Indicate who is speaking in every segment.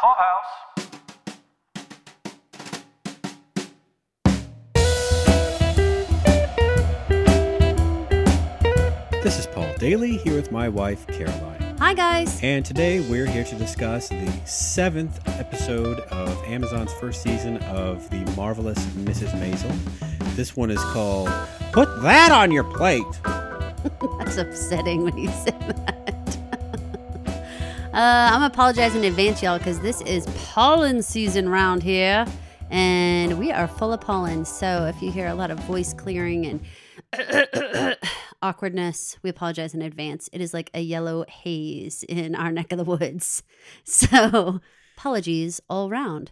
Speaker 1: Clubhouse.
Speaker 2: This is Paul Daly here with my wife, Caroline.
Speaker 3: Hi, guys.
Speaker 2: And today we're here to discuss the seventh episode of Amazon's first season of The Marvelous Mrs. Maisel. This one is called Put That on Your Plate.
Speaker 3: That's upsetting when you say that. Uh, I'm apologizing in advance, y'all, because this is pollen season round here, and we are full of pollen. So if you hear a lot of voice clearing and awkwardness, we apologize in advance. It is like a yellow haze in our neck of the woods. So apologies all round.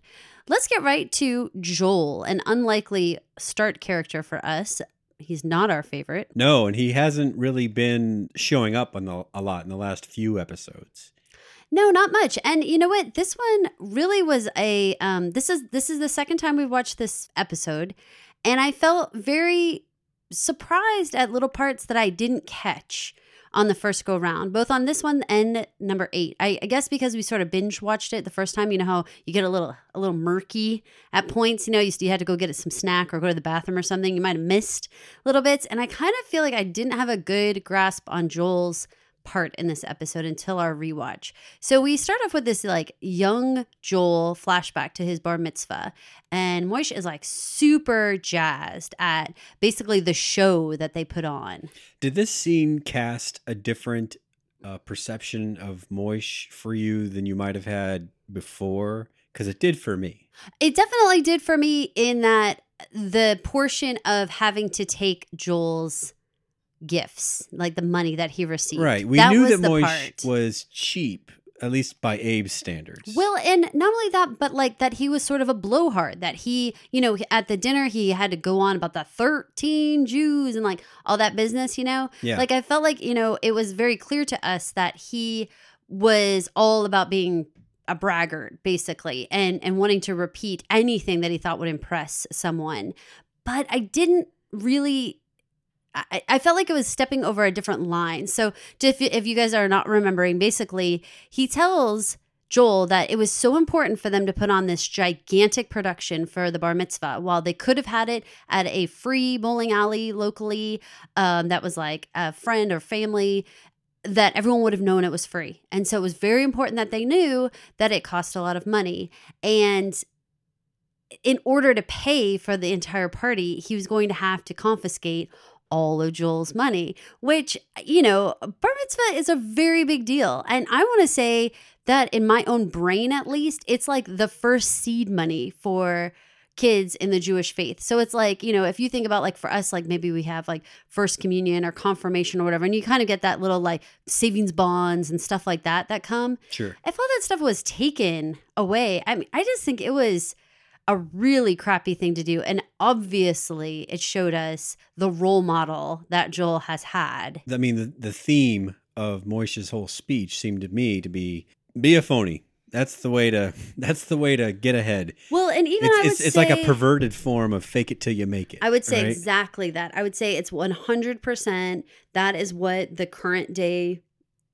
Speaker 3: Let's get right to Joel, an unlikely start character for us. He's not our favorite.
Speaker 2: No, and he hasn't really been showing up on the, a lot in the last few episodes.
Speaker 3: No, not much. And you know what? This one really was a um this is this is the second time we've watched this episode and I felt very surprised at little parts that I didn't catch on the first go round, both on this one and number eight. I, I, guess because we sort of binge watched it the first time, you know how you get a little a little murky at points. You know, you, you had to go get some snack or go to the bathroom or something. You might have missed little bits, and I kind of feel like I didn't have a good grasp on Joel's part in this episode until our rewatch. So we start off with this like young Joel flashback to his bar mitzvah, and Moish is like super jazzed at basically the show that they put on.
Speaker 2: Did this scene cast a different uh, perception of Moish for you than you might have had before? Because it did for me.
Speaker 3: It definitely did for me in that the portion of having to take Joel's gifts, like the money that he received.
Speaker 2: Right. We
Speaker 3: that
Speaker 2: knew that Moish was cheap, at least by Abe's standards.
Speaker 3: Well, and not only that, but like that he was sort of a blowhard. That he, you know, at the dinner he had to go on about the thirteen Jews and like all that business. You know,
Speaker 2: Yeah.
Speaker 3: Like I felt like you know it was very clear to us that he was all about being a braggart, basically, and and wanting to repeat anything that he thought would impress someone. But I didn't really I, I felt like it was stepping over a different line. So, if, if you guys are not remembering, basically, he tells Joel that it was so important for them to put on this gigantic production for the bar mitzvah while they could have had it at a free bowling alley locally um, that was like a friend or family that everyone would have known it was free. And so it was very important that they knew that it cost a lot of money. And in order to pay for the entire party, he was going to have to confiscate all of Joel's money, which, you know, bar mitzvah is a very big deal. And I want to say that in my own brain, at least, it's like the first seed money for kids in the Jewish faith. So it's like, you know, if you think about like for us, like maybe we have like first communion or confirmation or whatever, and you kind of get that little like savings bonds and stuff like that that come.
Speaker 2: Sure.
Speaker 3: If all that stuff was taken away, I mean, I just think it was a really crappy thing to do. And obviously, it showed us the role model that Joel has had.
Speaker 2: I mean, the, the theme of Moish's whole speech seemed to me to be be a phony. That's the way to. That's the way to get ahead.
Speaker 3: Well, and even
Speaker 2: It's
Speaker 3: I would
Speaker 2: it's, it's like a perverted form of fake it till you make it.
Speaker 3: I would say
Speaker 2: right?
Speaker 3: exactly that. I would say it's 100% that is what the current day,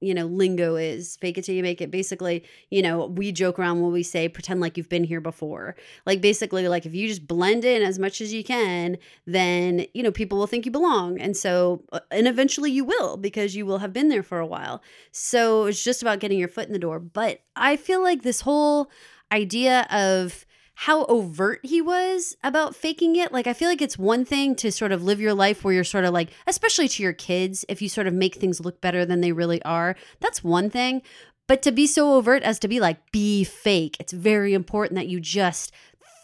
Speaker 3: you know, lingo is. Fake it till you make it. Basically, you know, we joke around when we say pretend like you've been here before. Like basically like if you just blend in as much as you can, then, you know, people will think you belong. And so uh, and eventually you will because you will have been there for a while. So it's just about getting your foot in the door. But I feel like this whole idea of how overt he was about faking it. Like, I feel like it's one thing to sort of live your life where you're sort of like, especially to your kids, if you sort of make things look better than they really are, that's one thing. But to be so overt as to be like, be fake, it's very important that you just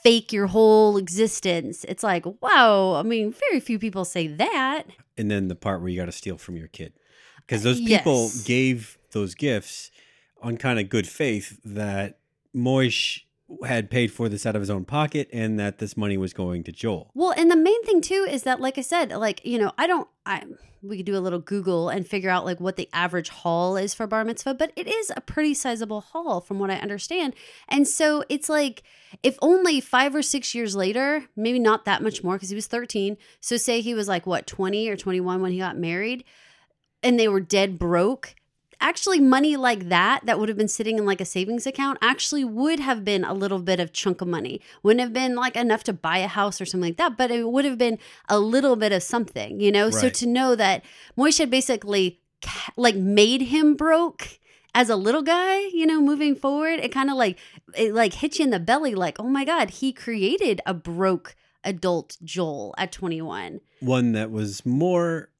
Speaker 3: fake your whole existence. It's like, wow, I mean, very few people say that.
Speaker 2: and then the part where you got to steal from your kid because those people
Speaker 3: Yes.
Speaker 2: gave those gifts on kind of good faith that Moish had paid for this out of his own pocket and that this money was going to Joel.
Speaker 3: Well, and the main thing too is that, like I said, like you know, I don't. I we could do a little Google and figure out like what the average haul is for bar mitzvah, but it is a pretty sizable haul from what I understand. And so it's like if only five or six years later, maybe not that much more because he was thirteen. So say he was like what twenty or twenty one when he got married, and they were dead broke. Actually money like that that would have been sitting in like a savings account actually would have been a little bit of chunk of money. Wouldn't have been like enough to buy a house or something like that, but it would have been a little bit of something, you know? So to know that Moishe basically like made him broke as a little guy, you know, moving forward, it kind of like it like hits you in the belly like, "Oh my god, he created a broke adult Joel at 21."
Speaker 2: One that was more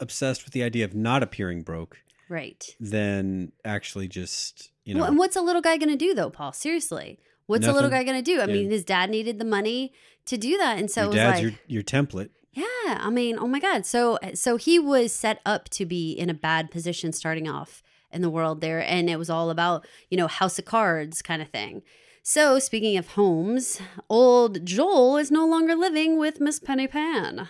Speaker 2: obsessed with the idea of not appearing broke
Speaker 3: Right.
Speaker 2: than actually just, you know.
Speaker 3: Well, and what's a little guy going to do though, Paul? Seriously. What's a little guy going to do? I
Speaker 2: Yeah.
Speaker 3: mean, his dad needed the money to do that and so
Speaker 2: your
Speaker 3: it was
Speaker 2: dad's
Speaker 3: like
Speaker 2: your, your template.
Speaker 3: Yeah, I mean, oh my god. So eh, so he was set up to be in a bad position starting off in the world there and it was all about, you know, house of cards kind of thing. So, speaking of homes, old Joel is no longer living with Miss Penny Pan.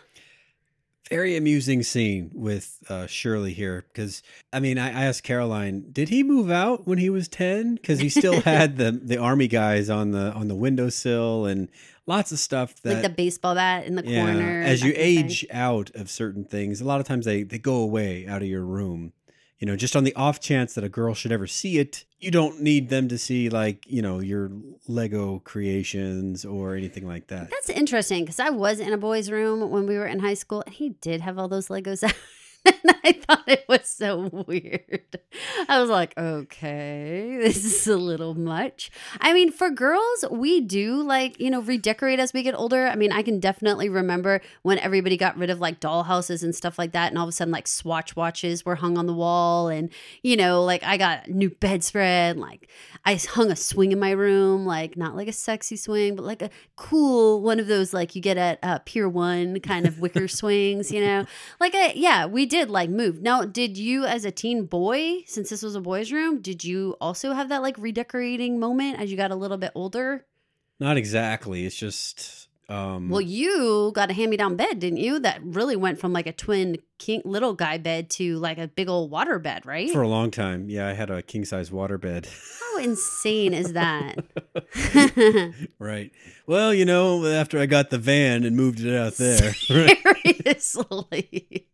Speaker 2: Very amusing scene with uh, Shirley here because I mean I, I asked Caroline, did he move out when he was ten? Because he still had the the army guys on the on the windowsill and lots of stuff that
Speaker 3: like the baseball bat in the corner.
Speaker 2: As you
Speaker 3: kind of thing.
Speaker 2: age out of certain things, a lot of times they, they go away out of your room. You know, just on the off chance that a girl should ever see it, you don't need them to see like, you know, your Lego creations or anything like that.
Speaker 3: That's interesting because I was in a boy's room when we were in high school and he did have all those Legos out. and I thought it was so weird. I was like, okay, this is a little much. I mean, for girls, we do like, you know, redecorate as we get older. I mean, I can definitely remember when everybody got rid of like doll houses and stuff like that. And all of a sudden, like swatch watches were hung on the wall. And, you know, like I got a new bedspread. Like I hung a swing in my room, like not like a sexy swing, but like a cool one of those like you get at uh, Pier One kind of wicker swings, you know? Like, a, yeah, we did like move. Now, did you as a teen boy, since this was a boys' room, did you also have that like redecorating moment as you got a little bit older?
Speaker 2: Not exactly. It's just um
Speaker 3: Well, you got a hand me down bed, didn't you? That really went from like a twin king little guy bed to like a big old water bed, right?
Speaker 2: for a long time. Yeah, I had a king size water bed.
Speaker 3: How insane is that?
Speaker 2: right. Well, you know, after I got the van and moved it out there.
Speaker 3: Seriously.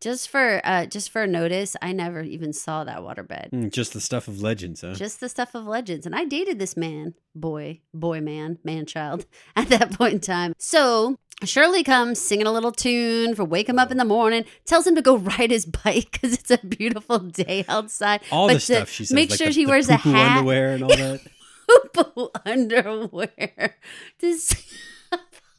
Speaker 3: Just for uh just for a notice, I never even saw that waterbed.
Speaker 2: Mm, Just the stuff of legends, huh?
Speaker 3: Just the stuff of legends. And I dated this man, boy, boy man, man child at that point in time. So Shirley comes singing a little tune for wake him up in the morning, tells him to go ride his bike because it's a beautiful day outside.
Speaker 2: All
Speaker 3: but
Speaker 2: the stuff she says.
Speaker 3: Make
Speaker 2: like
Speaker 3: sure
Speaker 2: the-
Speaker 3: he
Speaker 2: the
Speaker 3: wears a hat.
Speaker 2: underwear and all that.
Speaker 3: underwear. This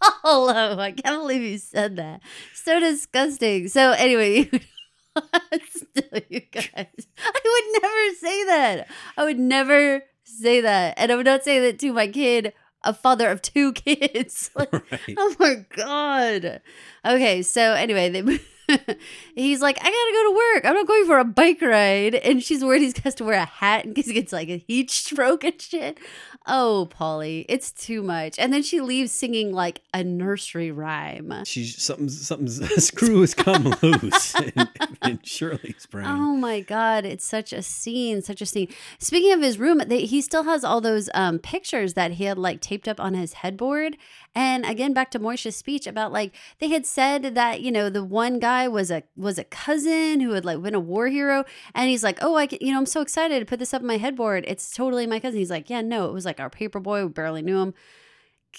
Speaker 3: Paulo, I can't believe you said that. So disgusting. So anyway, still, you guys, I would never say that. I would never say that, and I would not say that to my kid, a father of two kids. Like,
Speaker 2: right.
Speaker 3: Oh my god. Okay, so anyway, they he's like, I gotta go to work. I'm not going for a bike ride. And she's worried he has to wear a hat in case he gets like a heat stroke and shit. Oh, Polly, it's too much. And then she leaves singing like a nursery rhyme.
Speaker 2: She's something's something's a screw has come loose in, in Shirley's brain.
Speaker 3: Oh my god, it's such a scene, such a scene. Speaking of his room, they, he still has all those um, pictures that he had like taped up on his headboard. And again, back to Moishe's speech about like they had said that you know the one guy was a was a cousin who had like been a war hero, and he's like, oh, I can, you know I'm so excited to put this up on my headboard. It's totally my cousin. He's like, yeah, no, it was like our paper boy. We barely knew him.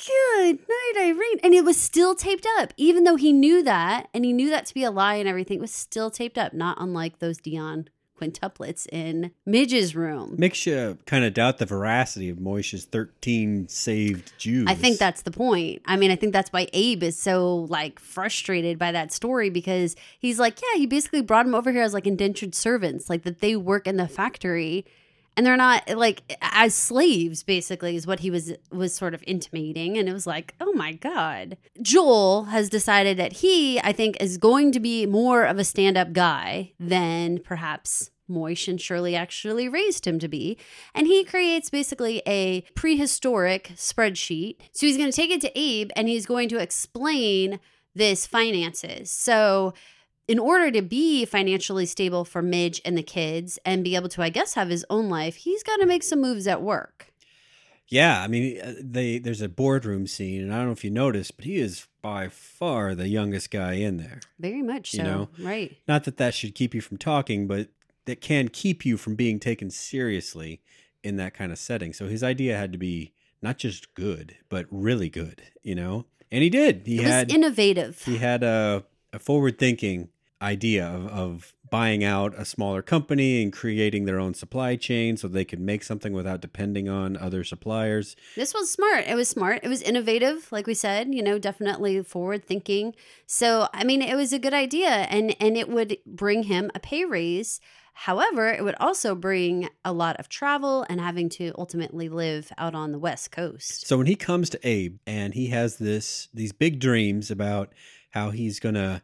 Speaker 3: Good night, Irene. And it was still taped up, even though he knew that, and he knew that to be a lie and everything. It was still taped up, not unlike those Dionne quintuplets in Midge's room.
Speaker 2: Makes you kind of doubt the veracity of Moishe's 13 saved Jews.
Speaker 3: I think that's the point. I mean, I think that's why Abe is so like frustrated by that story because he's like, yeah, he basically brought him over here as like indentured servants, like that they work in the factory and they're not like as slaves basically is what he was was sort of intimating and it was like oh my god joel has decided that he i think is going to be more of a stand-up guy than perhaps Moish and Shirley actually raised him to be. And he creates basically a prehistoric spreadsheet. So he's going to take it to Abe and he's going to explain this finances. So in order to be financially stable for Midge and the kids and be able to, I guess, have his own life, he's got to make some moves at work.
Speaker 2: Yeah, I mean, uh, they there's a boardroom scene, and I don't know if you noticed, but he is by far the youngest guy in there.
Speaker 3: Very much so.
Speaker 2: You know?
Speaker 3: Right.
Speaker 2: Not that that should keep you from talking, but that can keep you from being taken seriously in that kind of setting. So his idea had to be not just good, but really good, you know? And he did. He
Speaker 3: it
Speaker 2: had
Speaker 3: was innovative.
Speaker 2: he had a, a forward thinking idea of, of buying out a smaller company and creating their own supply chain so they could make something without depending on other suppliers.
Speaker 3: This was smart. It was smart. It was innovative, like we said, you know, definitely forward thinking. So, I mean, it was a good idea and and it would bring him a pay raise. However, it would also bring a lot of travel and having to ultimately live out on the West Coast.
Speaker 2: So when he comes to Abe and he has this these big dreams about how he's going to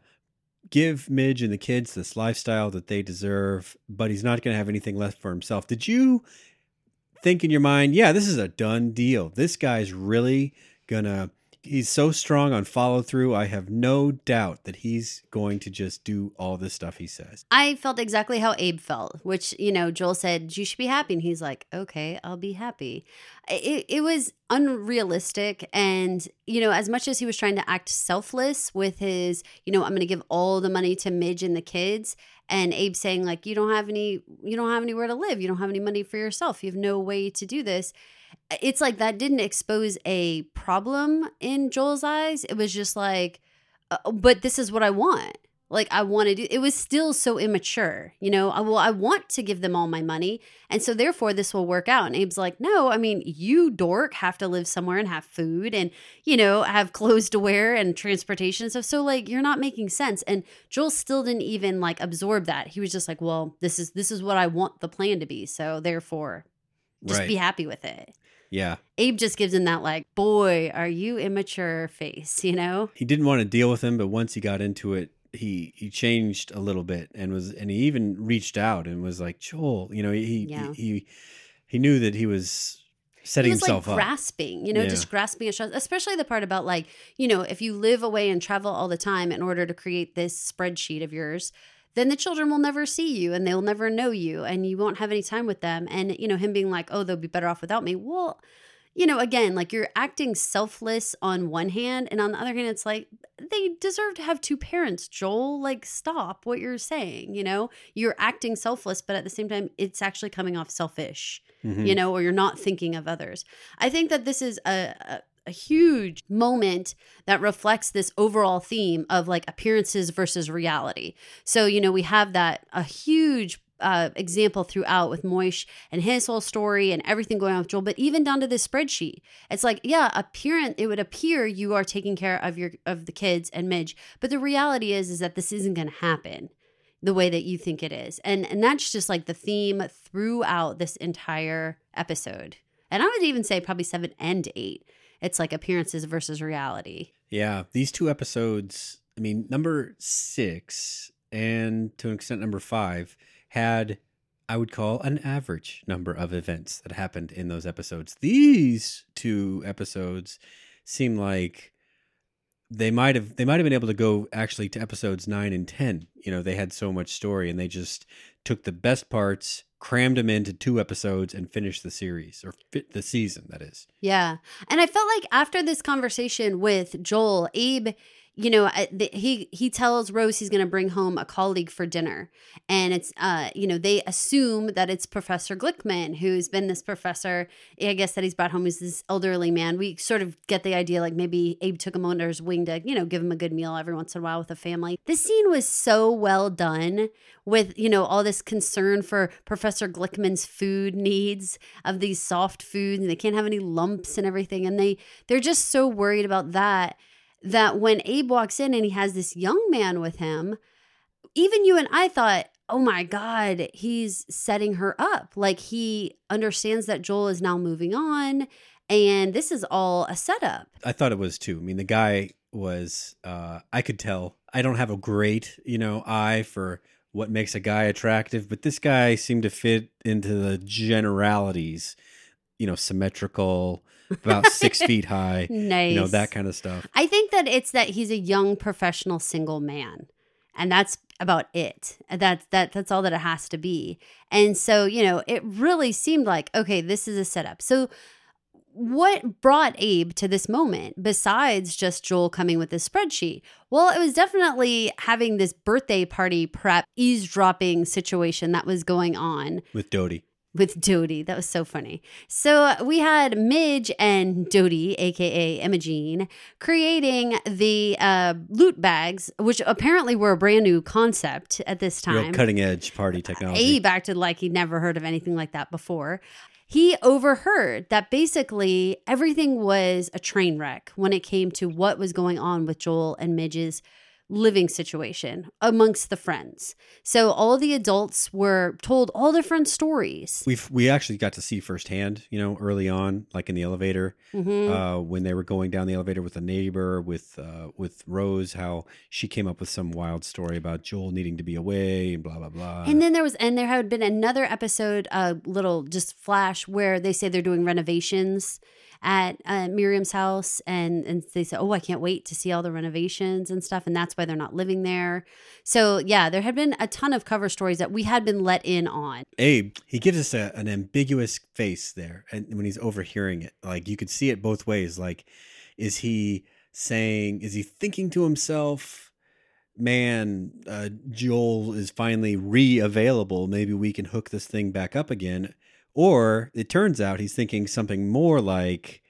Speaker 2: give Midge and the kids this lifestyle that they deserve, but he's not going to have anything left for himself. Did you think in your mind, yeah, this is a done deal. This guy's really going to he's so strong on follow through. I have no doubt that he's going to just do all the stuff he says.
Speaker 3: I felt exactly how Abe felt, which, you know, Joel said, You should be happy. And he's like, Okay, I'll be happy. It, it was unrealistic. And, you know, as much as he was trying to act selfless with his, you know, I'm going to give all the money to Midge and the kids. And Abe saying, like, you don't have any, you don't have anywhere to live. You don't have any money for yourself. You have no way to do this it's like that didn't expose a problem in Joel's eyes. It was just like, uh, but this is what I want. Like I wanted it was still so immature, you know. I, well, I want to give them all my money, and so therefore this will work out. And Abe's like, no, I mean, you dork have to live somewhere and have food, and you know, have clothes to wear and transportation stuff. So like, you're not making sense. And Joel still didn't even like absorb that. He was just like, well, this is this is what I want the plan to be. So therefore, just
Speaker 2: Right.
Speaker 3: be happy with it.
Speaker 2: Yeah.
Speaker 3: Abe just gives him that like, boy, are you immature face, you know?
Speaker 2: He didn't want to deal with him, but once he got into it, he he changed a little bit and was and he even reached out and was like, "Joel, you know, he
Speaker 3: Yeah.
Speaker 2: he he knew that he was setting
Speaker 3: he was
Speaker 2: himself
Speaker 3: like
Speaker 2: up.
Speaker 3: grasping, you know,
Speaker 2: Yeah.
Speaker 3: just grasping at straws, especially the part about like, you know, if you live away and travel all the time in order to create this spreadsheet of yours, then the children will never see you and they'll never know you and you won't have any time with them. And, you know, him being like, oh, they'll be better off without me. Well, you know, again, like you're acting selfless on one hand, and on the other hand, it's like they deserve to have two parents, Joel. Like, stop what you're saying. You know, you're acting selfless, but at the same time, it's actually coming off selfish
Speaker 2: Mhm.
Speaker 3: you know, or you're not thinking of others. I think that this is a, a, a huge moment that reflects this overall theme of like appearances versus reality. So, you know, we have that a huge uh, example throughout with Moish and his whole story and everything going on with Joel, but even down to this spreadsheet, it's like, yeah, appearance. It would appear you are taking care of your of the kids and Midge, but the reality is is that this isn't going to happen the way that you think it is. And and that's just like the theme throughout this entire episode. And I would even say probably 7 and 8. It's like appearances versus reality.
Speaker 2: Yeah, these two episodes, I mean, number 6 and to an extent number 5 had I would call an average number of events that happened in those episodes. These two episodes seem like they might have they might have been able to go actually to episodes 9 and 10 you know they had so much story and they just took the best parts crammed them into two episodes and finished the series or fit the season that is
Speaker 3: Yeah. And I felt like after this conversation with Joel, Abe, you know, he he tells Rose he's going to bring home a colleague for dinner, and it's uh, you know, they assume that it's Professor Glickman who's been this professor. I guess that he's brought home as this elderly man. We sort of get the idea, like maybe Abe took him under his wing to you know give him a good meal every once in a while with a family. This scene was so well done with you know all this concern for Professor Glickman's food needs of these soft foods, and they can't have any lumps and everything, and they they're just so worried about that that when Abe walks in and he has this young man with him, even you and I thought, oh my God, he's setting her up. Like he understands that Joel is now moving on. And this is all a setup.
Speaker 2: I thought it was too. I mean, the guy was, uh, I could tell. I don't have a great, you know, eye for what makes a guy attractive, but this guy seemed to fit into the generalities, you know, symmetrical, about six feet high,
Speaker 3: Nice.
Speaker 2: you know, that kind of stuff.
Speaker 3: I think that it's that he's a young professional single man. And that's about it. That's that that's all that it has to be. And so, you know, it really seemed like, okay, this is a setup. So what brought Abe to this moment besides just Joel coming with this spreadsheet? Well, it was definitely having this birthday party prep eavesdropping situation that was going on
Speaker 2: with Dodie.
Speaker 3: with Dodie. That was so funny. So we had Midge and Dodie, aka Imogene, creating the uh, loot bags, which apparently were a brand new concept at this time.
Speaker 2: Real cutting edge party technology.
Speaker 3: Abe acted like he'd never heard of anything like that before. He overheard that basically everything was a train wreck when it came to what was going on with Joel and Midge's living situation amongst the friends. So all the adults were told all different stories.
Speaker 2: We've we actually got to see firsthand, you know, early on, like in the elevator,
Speaker 3: Mhm.
Speaker 2: uh, when they were going down the elevator with a neighbor, with uh, with Rose, how she came up with some wild story about Joel needing to be away and blah blah blah.
Speaker 3: And then there was, and there had been another episode, a little just flash, where they say they're doing renovations at uh, Miriam's house, and and they said, "Oh, I can't wait to see all the renovations and stuff," and that's why they're not living there. So yeah, there had been a ton of cover stories that we had been let in on.
Speaker 2: Abe, he gives us a, an ambiguous face there, and when he's overhearing it, like you could see it both ways. Like, is he saying, is he thinking to himself, "Man, uh, Joel is finally re-available. Maybe we can hook this thing back up again," or it turns out he's thinking something more like,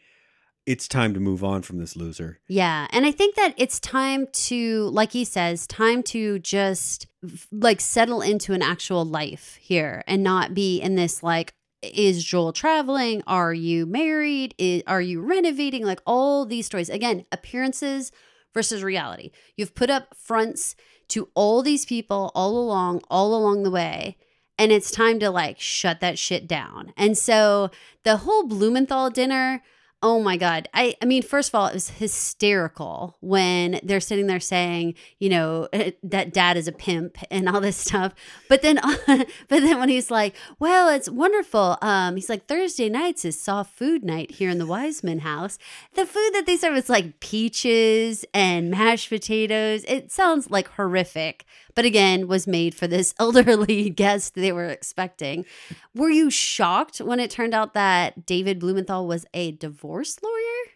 Speaker 2: "It's time to move on from this loser."
Speaker 3: Yeah. And I think that it's time to, like he says, time to just like settle into an actual life here and not be in this like, is Joel traveling? Are you married? Is, are you renovating? Like all these stories. Again, appearances versus reality. You've put up fronts to all these people all along, all along the way. And it's time to like shut that shit down. And so the whole Blumenthal dinner, Oh my God. I, I mean, first of all, it was hysterical when they're sitting there saying, you know, that dad is a pimp and all this stuff. But then, but then when he's like, well, it's wonderful. Um, he's like, Thursday nights is soft food night here in the Weissman house. The food that they serve is like peaches and mashed potatoes. It sounds like horrific, but again, was made for this elderly guest they were expecting. Were you shocked when it turned out that David Blumenthal was a divorce lawyer?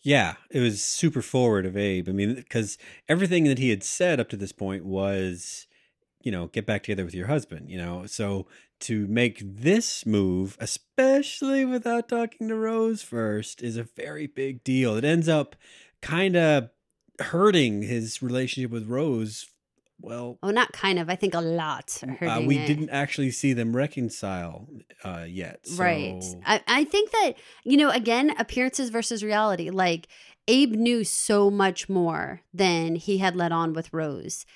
Speaker 2: Yeah, it was super forward of Abe. I mean, because everything that he had said up to this point was, you know, get back together with your husband, you know. So to make this move, especially without talking to Rose first, is a very big deal. It ends up kind of hurting his relationship with Rose. Well,
Speaker 3: Oh, not kind of. I think a lot. are
Speaker 2: uh, we
Speaker 3: it.
Speaker 2: didn't actually see them reconcile uh, yet. So.
Speaker 3: Right. I, I think that, you know, again, appearances versus reality. Like, Abe knew so much more than he had let on with Rose.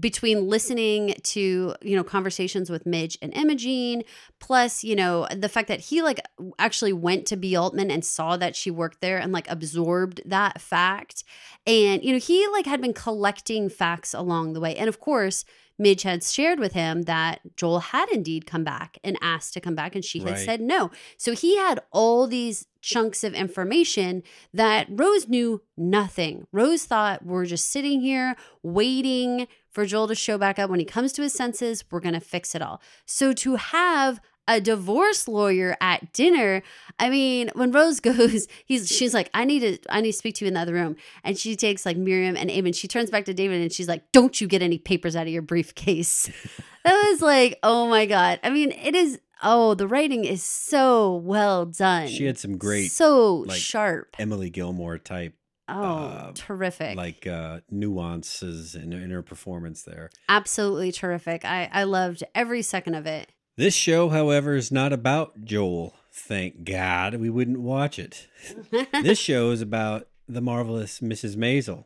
Speaker 3: Between listening to, you know, conversations with Midge and Imogene, plus, you know, the fact that he like actually went to B. Altman and saw that she worked there and like absorbed that fact. And, you know, he like had been collecting facts along the way. And of course, Midge had shared with him that Joel had indeed come back and asked to come back, and she had
Speaker 2: Right.
Speaker 3: said no. So he had all these chunks of information that Rose knew nothing. Rose thought we're just sitting here waiting for Joel to show back up. When he comes to his senses, we're going to fix it all. So to have a divorce lawyer at dinner. I mean, when Rose goes, he's she's like, I need to I need to speak to you in the other room. And she takes like Miriam and and she turns back to David and she's like, Don't you get any papers out of your briefcase. that was like, oh my God. I mean, it is oh, the writing is so well done.
Speaker 2: She had some great
Speaker 3: so
Speaker 2: like,
Speaker 3: sharp.
Speaker 2: Emily Gilmore type
Speaker 3: Oh,
Speaker 2: uh,
Speaker 3: terrific.
Speaker 2: like uh nuances in, in her performance there.
Speaker 3: Absolutely terrific. I, I loved every second of it.
Speaker 2: This show, however, is not about Joel. Thank God we wouldn't watch it. this show is about the marvelous Mrs. Maisel,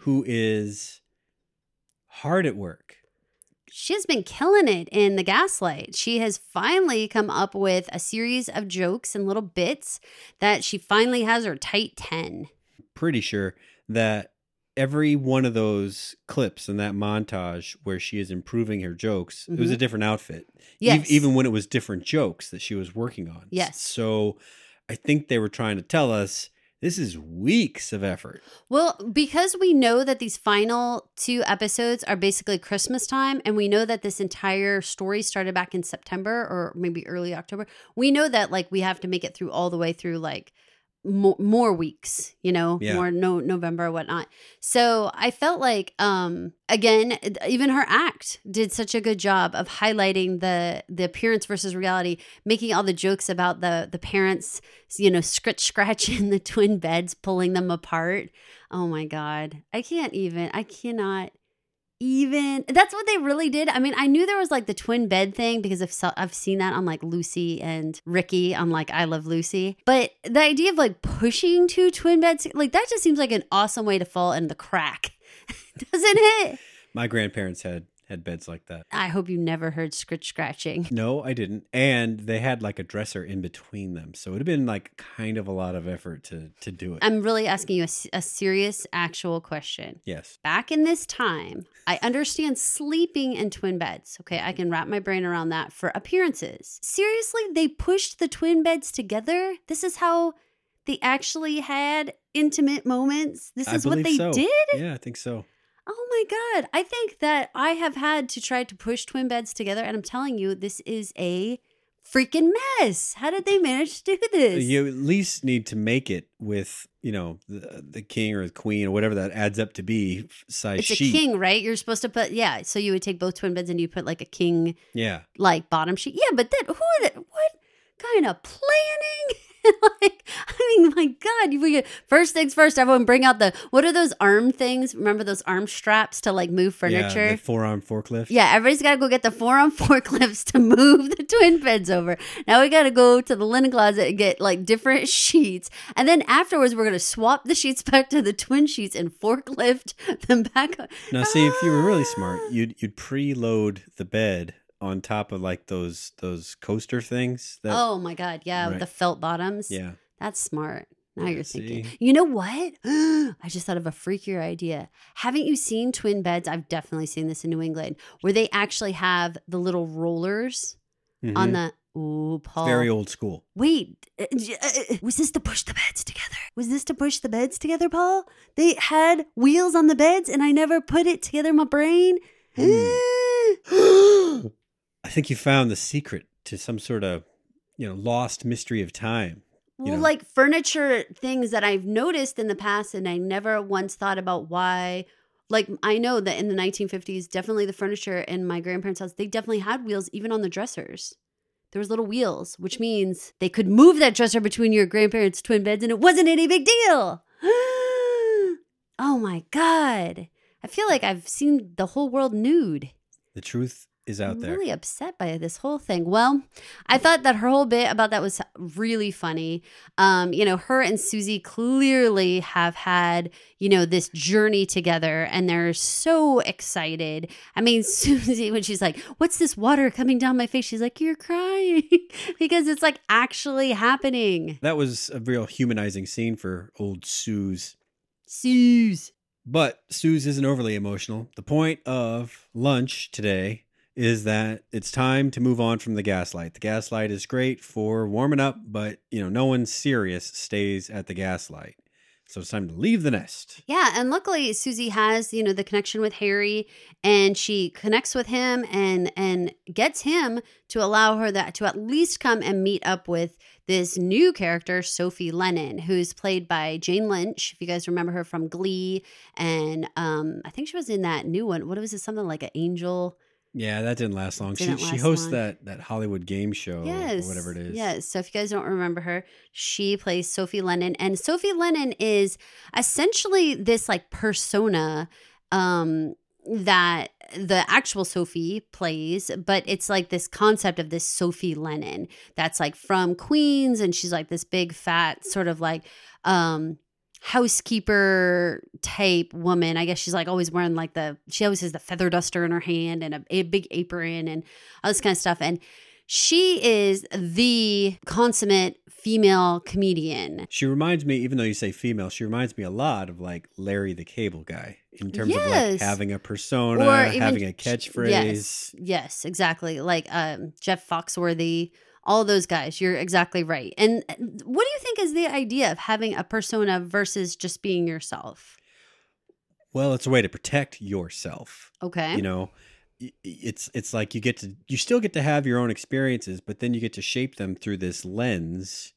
Speaker 2: who is hard at work.
Speaker 3: She's been killing it in the gaslight. She has finally come up with a series of jokes and little bits that she finally has her tight 10.
Speaker 2: Pretty sure that every one of those clips in that montage where she is improving her jokes, it was a mm-hmm. different outfit.
Speaker 3: Yes.
Speaker 2: Ev- even when it was different jokes that she was working on.
Speaker 3: Yes.
Speaker 2: So I think they were trying to tell us This is weeks of effort.
Speaker 3: Well, because we know that these final two episodes are basically Christmas time, and we know that this entire story started back in September or maybe early October, we know that like we have to make it through all the way through like more, more weeks, you know,
Speaker 2: Yeah.
Speaker 3: more no November or whatnot. So I felt like, um, again, even her act did such a good job of highlighting the the appearance versus reality, making all the jokes about the the parents, you know, scratch scratch in the twin beds, pulling them apart. Oh my god, I can't even. I cannot even that's what they really did. I mean i knew there was like the twin bed thing because i've, I've seen that on like lucy and ricky on like i love lucy. But the idea of like pushing two twin beds like that just seems like an awesome way to fall in the crack. Doesn't it?
Speaker 2: My grandparents had had beds like that.
Speaker 3: i hope you never heard scritch scratching
Speaker 2: No, I didn't. And they had like a dresser in between them. So it would have been like kind of a lot of effort to to do it.
Speaker 3: i'm really asking you a serious actual question
Speaker 2: yes.
Speaker 3: back in this time, I understand sleeping in twin beds. Okay, I can wrap my brain around that for appearances. Seriously, they pushed the twin beds together? This is how they actually had intimate moments? This is what they
Speaker 2: so.
Speaker 3: did?
Speaker 2: Yeah, I think so.
Speaker 3: Oh my God. I think that I have had to try to push twin beds together, and I'm telling you, this is a freaking mess. How did they manage to do this?
Speaker 2: You at least need to make it with, you know, the, the king or the queen or whatever that adds up to be size
Speaker 3: it's a king, right? You're supposed to put, yeah. So you would take both twin beds and you put like a king
Speaker 2: Yeah.
Speaker 3: like bottom sheet. Yeah, but then who what kind of planning? like, I mean, my God, you first things first, everyone bring out the what are those arm things? Remember those arm straps to like move
Speaker 2: Yeah,
Speaker 3: furniture?
Speaker 2: the forearm forklift.
Speaker 3: Yeah, everybody's got to go get the forearm forklifts to move the twin beds over. Now we got to go to the linen closet and get like different sheets. And then afterwards, we're going to swap the sheets back to the twin sheets and forklift them back.
Speaker 2: Now, see, if you were really
Speaker 3: Ah.
Speaker 2: smart, you'd you'd preload the bed on top of like those those coaster things. That,
Speaker 3: oh my God. Yeah,
Speaker 2: Right.
Speaker 3: the felt bottoms.
Speaker 2: yeah.
Speaker 3: That's smart. Now
Speaker 2: Yeah,
Speaker 3: you're thinking.
Speaker 2: see?
Speaker 3: You know what? I just thought of a freakier idea. Haven't you seen twin beds? I've definitely seen this in New England where they actually have the little rollers on
Speaker 2: Mhm.
Speaker 3: the. Ooh, Paul.
Speaker 2: very old school.
Speaker 3: Wait, uh, uh, was this to push the beds together? Was this to push the beds together, Paul? They had wheels on the beds and I never put it together in my brain.
Speaker 2: I think you found the secret to some sort of you know lost mystery of time.
Speaker 3: well,
Speaker 2: know.
Speaker 3: like furniture things that I've noticed in the past, and I never once thought about why. Like I know that in the 1950s, definitely the furniture in my grandparents' house, they definitely had wheels even on the dressers. There was little wheels, which means they could move that dresser between your grandparents' twin beds, and it wasn't any big deal. oh my god! I feel like I've seen the whole world nude.
Speaker 2: The truth is out
Speaker 3: I'm
Speaker 2: there.
Speaker 3: really upset by this whole thing. Well, I thought that her whole bit about that was really funny. Um, you know, her and Susie clearly have had, you know, this journey together and they're so excited. I mean, Susie, when she's like, What's this water coming down my face? She's like, You're crying because it's like actually happening.
Speaker 2: That was a real humanizing scene for old Suze.
Speaker 3: Suze.
Speaker 2: But Suze isn't overly emotional. The point of lunch today is that it's time to move on from the gaslight. The gaslight is great for warming up, but you know, no one serious stays at the gaslight. So it's time to leave the nest.
Speaker 3: Yeah, and luckily Susie has, you know, the connection with Harry and she connects with him and and gets him to allow her that to at least come and meet up with this new character, Sophie Lennon, who's played by Jane Lynch. If you guys remember her from Glee and um I think she was in that new one. What was it? Something like an angel.
Speaker 2: Yeah, that didn't last long.
Speaker 3: Didn't
Speaker 2: she she hosts
Speaker 3: long.
Speaker 2: that that Hollywood game show
Speaker 3: Yes.
Speaker 2: or whatever it is.
Speaker 3: Yes. So if you guys don't remember her, she plays Sophie Lennon. And Sophie Lennon is essentially this like persona um that the actual Sophie plays, but it's like this concept of this Sophie Lennon that's like from Queens and she's like this big fat sort of like um housekeeper type woman. I guess she's like always wearing like the she always has the feather duster in her hand and a, a big apron and all this kind of stuff. And she is the consummate female comedian.
Speaker 2: She reminds me, even though you say female, she reminds me a lot of like Larry the Cable Guy in terms of like having a persona,
Speaker 3: Or even-
Speaker 2: having a catchphrase.
Speaker 3: Yes, yes, exactly. Like um, Jeff Foxworthy all those guys. You're exactly right. And uh, what do you think is the idea of having a persona versus just being yourself?
Speaker 2: Well, it's a way to protect yourself.
Speaker 3: Okay.
Speaker 2: You know, it's it's like you get to you still get to have your own experiences, but then you get to shape them through this lens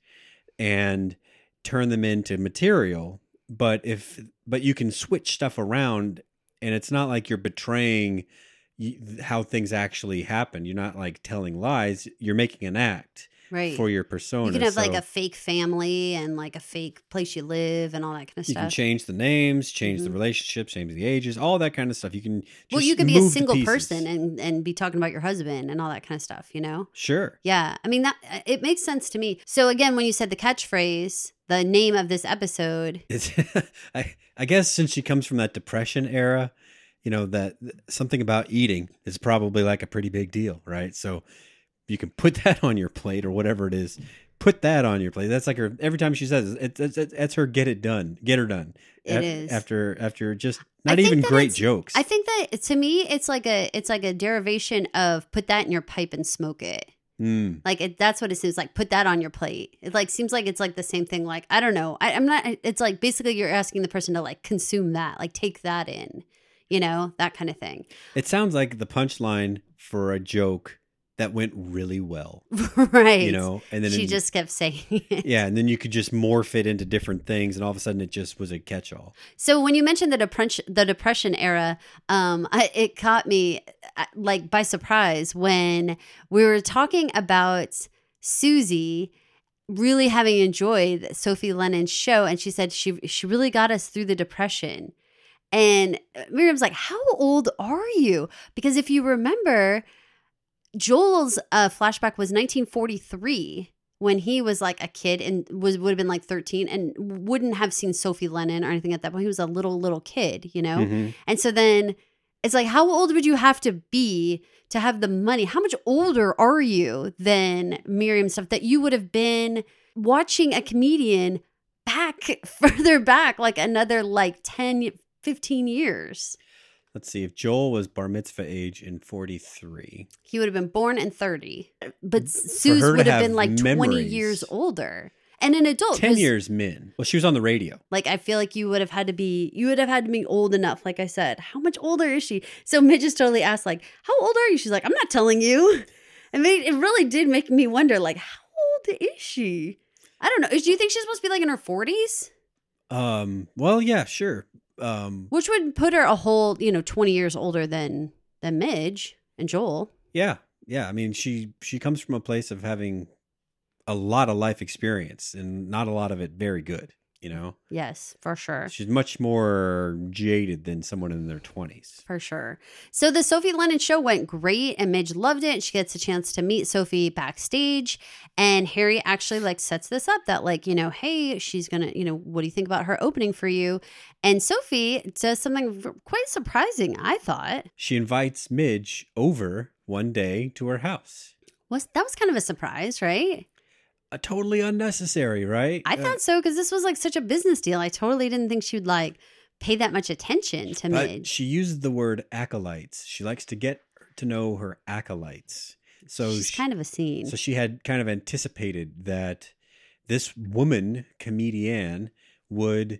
Speaker 2: and turn them into material. But if but you can switch stuff around, and it's not like you're betraying how things actually happen. You're not like telling lies. You're making an act
Speaker 3: right.
Speaker 2: for your persona.
Speaker 3: you can have like a fake family and like a fake place you live and all that kind of stuff.
Speaker 2: you can change the names, change the
Speaker 3: Mhm.
Speaker 2: relationships, change the ages, all that kind of stuff. You can.
Speaker 3: well, you could be a single person and and be talking about your husband and all that kind of stuff, you know?
Speaker 2: Sure.
Speaker 3: Yeah. I mean that uh, it makes sense to me. So again, when you said the catchphrase, the name of this episode,
Speaker 2: I I guess since she comes from that depression era, you know that something about eating is probably like a pretty big deal, right? So you can put that on your plate or whatever it is. Put that on your plate. That's like her every time she says it, it's it's, it's her get it done, get her done.
Speaker 3: It
Speaker 2: Af-
Speaker 3: is.
Speaker 2: after after just not even great jokes.
Speaker 3: I think that to me it's like a it's like a derivation of put that in your pipe and smoke it.
Speaker 2: Mm.
Speaker 3: Like it, that's what it seems like. Put that on your plate. It like seems like it's like the same thing. Like I don't know. I, I'm not. It's like basically you're asking the person to like consume that, like take that in, you know, that kind of thing.
Speaker 2: It sounds like the punchline for a joke that went really well,
Speaker 3: right.
Speaker 2: you know, and then
Speaker 3: she
Speaker 2: in-
Speaker 3: just kept saying it.
Speaker 2: yeah, and then you could just morph it into different things, and all of a sudden it just was a catch-all.
Speaker 3: So when you mentioned the depression, the depression era, um, I, it caught me uh, like by surprise when we were talking about Susie really having enjoyed Sophie Lennon's show, and she said she she really got us through the depression. And Miriam's like, "How old are you?" Because if you remember, Joel's uh, flashback was 1943 when he was like a kid and was would have been like 13 and wouldn't have seen Sophie Lennon or anything at that point. He was a little little kid, you know.
Speaker 2: Mhm.
Speaker 3: And so then it's like, how old would you have to be to have the money? How much older are you than Miriam stuff that you would have been watching a comedian back further back, like another like 10, 15 years?
Speaker 2: Let's see if Joel was bar mitzvah age in 43.
Speaker 3: He would have been born in 30, but Suze would have
Speaker 2: have
Speaker 3: been like 20 years older. And an adult.
Speaker 2: 10 years min. Well, she was on the radio.
Speaker 3: Like I feel like you would have had to be you would have had to be old enough, like I said. How much older is she? So Midge just totally asked, like, how old are you? She's like, I'm not telling you. It made it really did make me wonder, like, how old is she? I don't know. Do you think she's supposed to be like in her forties?
Speaker 2: Um, well, yeah, sure. Um,
Speaker 3: Which would put her a whole, you know, 20 years older than than Midge and Joel.
Speaker 2: yeah, yeah. I mean, she she comes from a place of having a lot of life experience and not a lot of it very good. You know,
Speaker 3: Yes, for sure.
Speaker 2: she's much more jaded than someone in their 20s.
Speaker 3: For sure. So the Sophie Lennon show went great and Midge loved it. She gets a chance to meet Sophie backstage and Harry actually like sets this up that like, you know, hey, she's going to, you know, what do you think about her opening for you? And Sophie does something quite surprising, I thought.
Speaker 2: She invites Midge over one day to her house.
Speaker 3: Was that was kind of a surprise, right?
Speaker 2: Uh, totally unnecessary, right?
Speaker 3: I
Speaker 2: Uh,
Speaker 3: thought so because this was like such a business deal. I totally didn't think she would like pay that much attention to Midge.
Speaker 2: she uses the word acolytes. She likes to get to know her acolytes. So
Speaker 3: She's
Speaker 2: she,
Speaker 3: kind of a scene.
Speaker 2: so she had kind of anticipated that this woman comedian would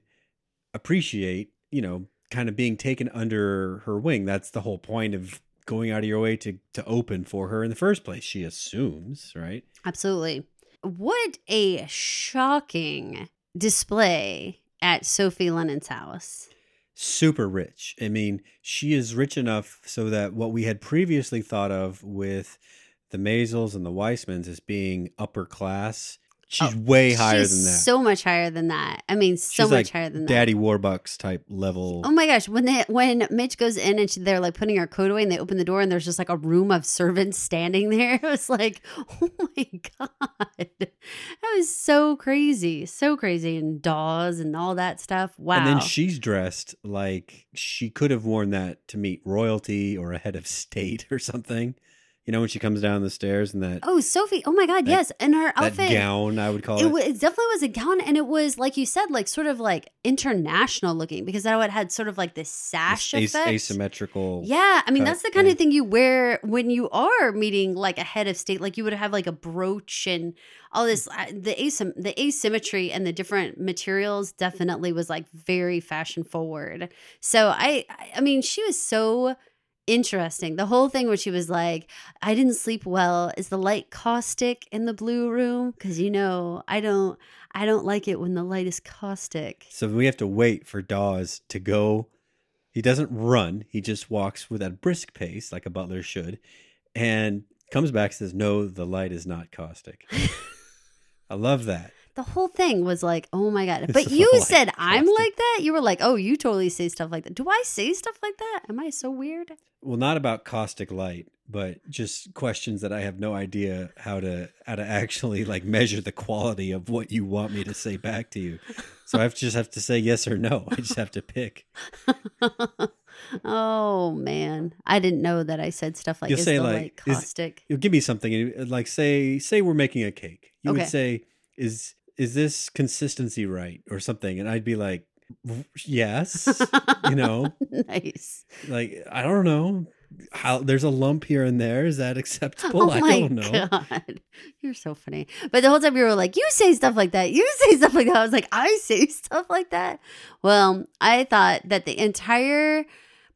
Speaker 2: appreciate, you know, kind of being taken under her wing. That's the whole point of going out of your way to to open for her in the first place. She assumes, right?
Speaker 3: Absolutely. What a shocking display at Sophie Lennon's house.
Speaker 2: super rich. I mean, she is rich enough so that what we had previously thought of with the Maisels and the Weissmans as being upper class, Oh, she's way higher
Speaker 3: She's
Speaker 2: than that.
Speaker 3: So much higher than that. I mean, so
Speaker 2: she's
Speaker 3: much
Speaker 2: like
Speaker 3: higher than that.
Speaker 2: Daddy Warbucks type level.
Speaker 3: Oh my gosh! When they when Midge goes in and she, they're like putting her coat away, and they open the door, and there's just like a room of servants standing there. It was like, oh my god, that was so crazy, so crazy, and Dawes and all that stuff. Wow.
Speaker 2: And then she's dressed like she could have worn that to meet royalty or a head of state or something. You know when she comes down the stairs and that
Speaker 3: Oh, Sophie. Oh my God.
Speaker 2: That-
Speaker 3: yes. And her
Speaker 2: that
Speaker 3: outfit.
Speaker 2: gown I would call
Speaker 3: It,
Speaker 2: it.
Speaker 3: it definitely was a gown, and it was like you said, like sort of like international looking because now it had sort of like this sash
Speaker 2: This as- asymmetrical.
Speaker 3: Yeah, I mean that's the kind of thing you wear when you are meeting like a head of state. Like you would have like a brooch and all this. uh, The asym- the asymmetry and the different materials definitely was like very fashion forward. So I- I mean, she was so interesting. The whole thing where she was like, "I didn't sleep well. Is the light caustic in the blue room? Because you know, I don't, I don't like it when the light is caustic."
Speaker 2: So we have to wait for Dawes to go. He doesn't run. He just walks with that brisk pace, like a butler should, and comes back says, "No, the light is not caustic." I love that.
Speaker 3: The whole thing was like, oh my god!
Speaker 2: It's
Speaker 3: But you
Speaker 2: like,
Speaker 3: said I'm
Speaker 2: caustic.
Speaker 3: like that. You were like, oh, you totally say stuff like that. Do I say stuff like that? Am I so weird?
Speaker 2: Well, not about caustic light, but just questions that I have no idea how to how to actually like measure the quality of what you want me to say back to you. So I have to just have to say yes or no. I just have to pick.
Speaker 3: oh man, I didn't know that I said stuff like,
Speaker 2: You'll say,
Speaker 3: the
Speaker 2: like,
Speaker 3: light
Speaker 2: is-
Speaker 3: caustic?"
Speaker 2: You'll give me something like say say we're making a cake. You
Speaker 3: Okay.
Speaker 2: would say is is this consistency right or something and I'd be like yes. you know,
Speaker 3: nice.
Speaker 2: like I don't know how there's a lump here and there. Is that acceptable?
Speaker 3: oh
Speaker 2: I don't know.
Speaker 3: god, you're so funny. But the whole time you were like, "You say stuff like that. You say stuff like that." I was like, "I say stuff like that." Well, I thought that the entire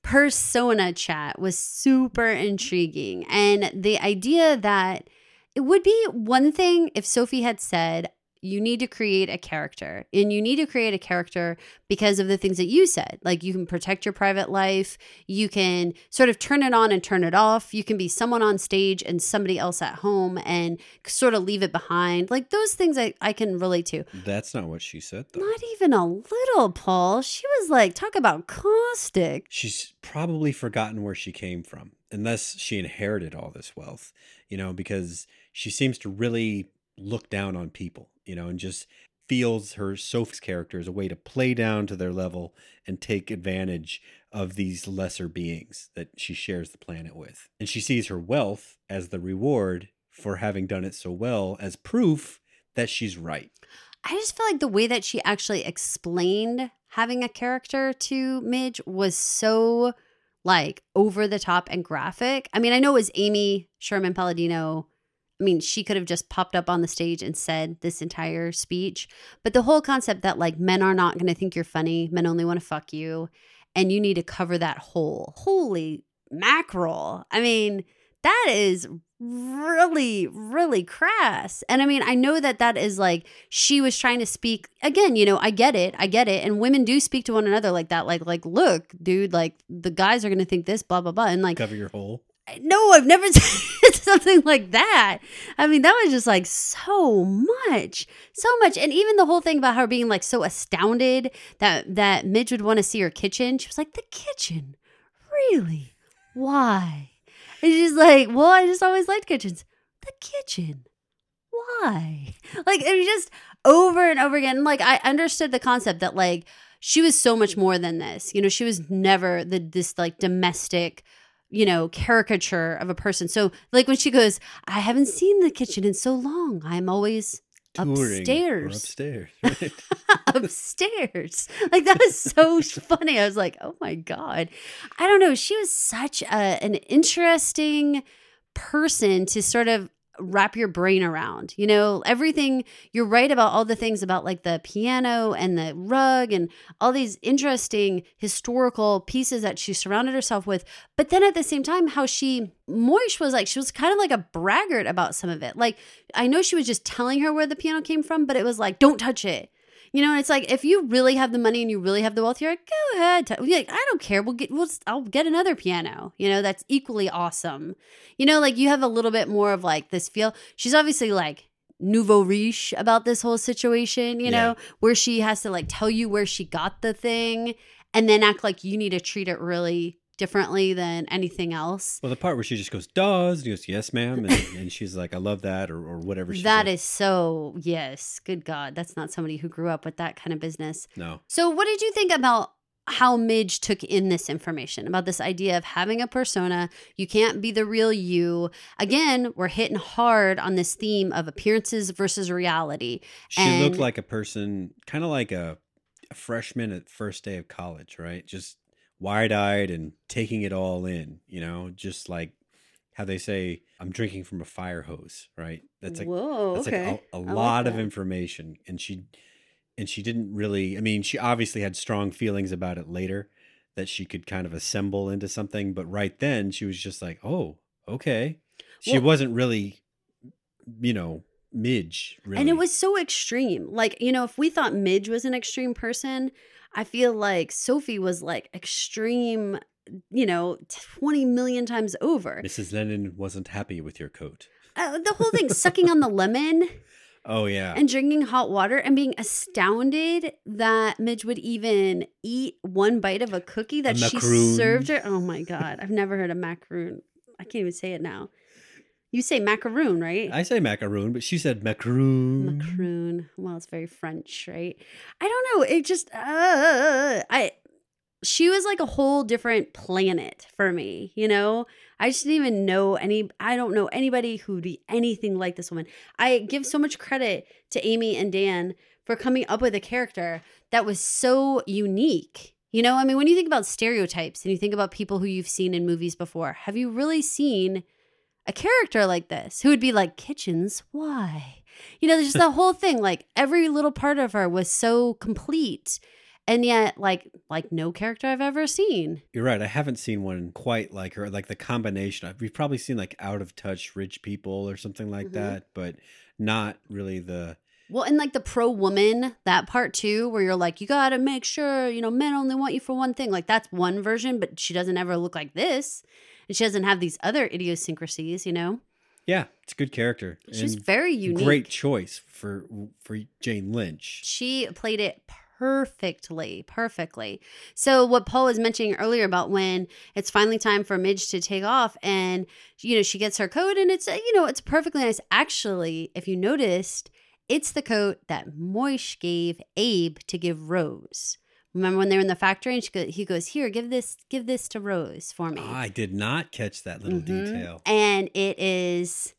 Speaker 3: persona chat was super intriguing, and the idea that it would be one thing if Sophie had said. You need to create a character, and you need to create a character because of the things that you said. Like, you can protect your private life, you can sort of turn it on and turn it off. You can be someone on stage and somebody else at home and sort of leave it behind. Like those things I, I can relate to.
Speaker 2: That's not what she said though.
Speaker 3: Not even a little, Paul. She was like, talk about caustic.
Speaker 2: she's probably forgotten where she came from unless she inherited all this wealth you know because she seems to really look down on people you know and just feels her sophie's character as a way to play down to their level and take advantage of these lesser beings that she shares the planet with and she sees her wealth as the reward for having done it so well as proof that she's right
Speaker 3: I just feel like the way that she actually explained having a character to Midge was so like over the top and graphic. I mean, I know it was Amy Sherman Palladino. I mean, she could have just popped up on the stage and said this entire speech, but the whole concept that like men are not going to think you're funny, men only want to fuck you, and you need to cover that hole. Holy mackerel. I mean, that is really really crass and i mean i know that that is like she was trying to speak again you know i get it i get it and women do speak to one another like that like like look dude like the guys are gonna think this blah blah blah and like
Speaker 2: cover your hole
Speaker 3: no i've never said something like that. I mean that was just like so much so much. And even the whole thing about her being like so astounded that that midge would want to see her kitchen she was like the kitchen? Really? Why? And she's like well i just always liked kitchens. The kitchen? Why? Like it was just over and over again. Like i understood the concept that like she was so much more than this. You know she was never the this like domestic you know caricature of a person so like when she goes i haven't seen the kitchen in so long i'm always
Speaker 2: Touring
Speaker 3: upstairs
Speaker 2: upstairs right
Speaker 3: upstairs. Like that was so funny. I was like, oh my god. I don't know. She was such a, an interesting person to sort of wrap your brain around. You know, everything you're right about all the things about like the piano and the rug and all these interesting historical pieces that she surrounded herself with. But then at the same time, how she Moish was like, she was kind of like a braggart about some of it. Like, I know she was just telling her where the piano came from, but it was like, don't touch it. You know, it's like if you really have the money and you really have the wealth, you're like, go ahead. like, I don't care. We'll get, we'll, I'll get another piano. You know, that's equally awesome. You know, like you have a little bit more of like this feel. She's obviously like nouveau riche about this whole situation. You know, where she has to like tell you where she got the thing, and then act like you need to treat it really differently than anything else.
Speaker 2: Well, the part where she just goes, "Does?" and goes, "Yes, ma'am," and, and she's like, "I love that," or, or whatever. She
Speaker 3: That is so yes. Good God, that's not somebody who grew up with that kind of business.
Speaker 2: no.
Speaker 3: So, what did you think about how Midge took in this information about this idea of having a persona. You can't be the real you. Again, we're hitting hard on this theme of appearances versus reality.
Speaker 2: She
Speaker 3: And-
Speaker 2: looked like a person, kind of like a, a freshman at first day of college, right? Just wide eyed and taking it all in, you know, just like how they say, I'm drinking from a fire hose, right? That's like,
Speaker 3: Whoa,
Speaker 2: that's
Speaker 3: okay.
Speaker 2: like a, a
Speaker 3: I like
Speaker 2: lot of information. And she, and she didn't really, I mean, she obviously had strong feelings about it later that she could kind of assemble into something. But right then she was just like, oh, okay. She
Speaker 3: Well-
Speaker 2: wasn't really, you know, Midge, really.
Speaker 3: And it was so extreme. Like, you know, if we thought Midge was an extreme person, I feel like Sophie was like extreme, you know, 20 million times over.
Speaker 2: Mrs. Lennon wasn't happy with your coat.
Speaker 3: Uh, the whole thing, sucking on the lemon
Speaker 2: Oh yeah.
Speaker 3: and drinking hot water and being astounded that Midge would even eat one bite of a cookie that she served her. Oh my God. I've never heard of macaroon. I can't even say it now. You say macaroon, right?
Speaker 2: I say macaroon, but she said macaroon.
Speaker 3: Macaroon. Well, it's very French, right? I don't know. It just uh, I she was like a whole different planet for me, you know? I just didn't even know any I don't know anybody who'd be anything like this woman. I give so much credit to Amy and Dan for coming up with a character that was so unique. You know, I mean, when you think about stereotypes and you think about people who you've seen in movies before, have you really seen a character like this who would be like, Kitchens, why? You know, there's just that whole thing. Like every little part of her was so complete. And yet, like, like no character I've ever seen.
Speaker 2: You're right. I haven't seen one quite like her. Like the combination. We've probably seen like out of touch rich people or something like
Speaker 3: Mhm.
Speaker 2: that, but not really the.
Speaker 3: Well, and like the pro woman, that part too, where you're like, you got to make sure, you know, men only want you for one thing. Like that's one version, but she doesn't ever look like this. And she doesn't have these other idiosyncrasies, you know?
Speaker 2: Yeah, it's a good character.
Speaker 3: She's very unique.
Speaker 2: Great choice for for Jane Lynch.
Speaker 3: She played it perfectly, perfectly. So what Paul was mentioning earlier about when it's finally time for Midge to take off and you know she gets her coat and it's you know it's perfectly nice. Actually, if you noticed, it's the coat that Moishe gave Abe to give Rose. Remember when they were in the factory and she go, he goes, "Here, give this give this to Rose for me."
Speaker 2: Ah, I did not catch that little
Speaker 3: Mhm.
Speaker 2: detail.
Speaker 3: And it is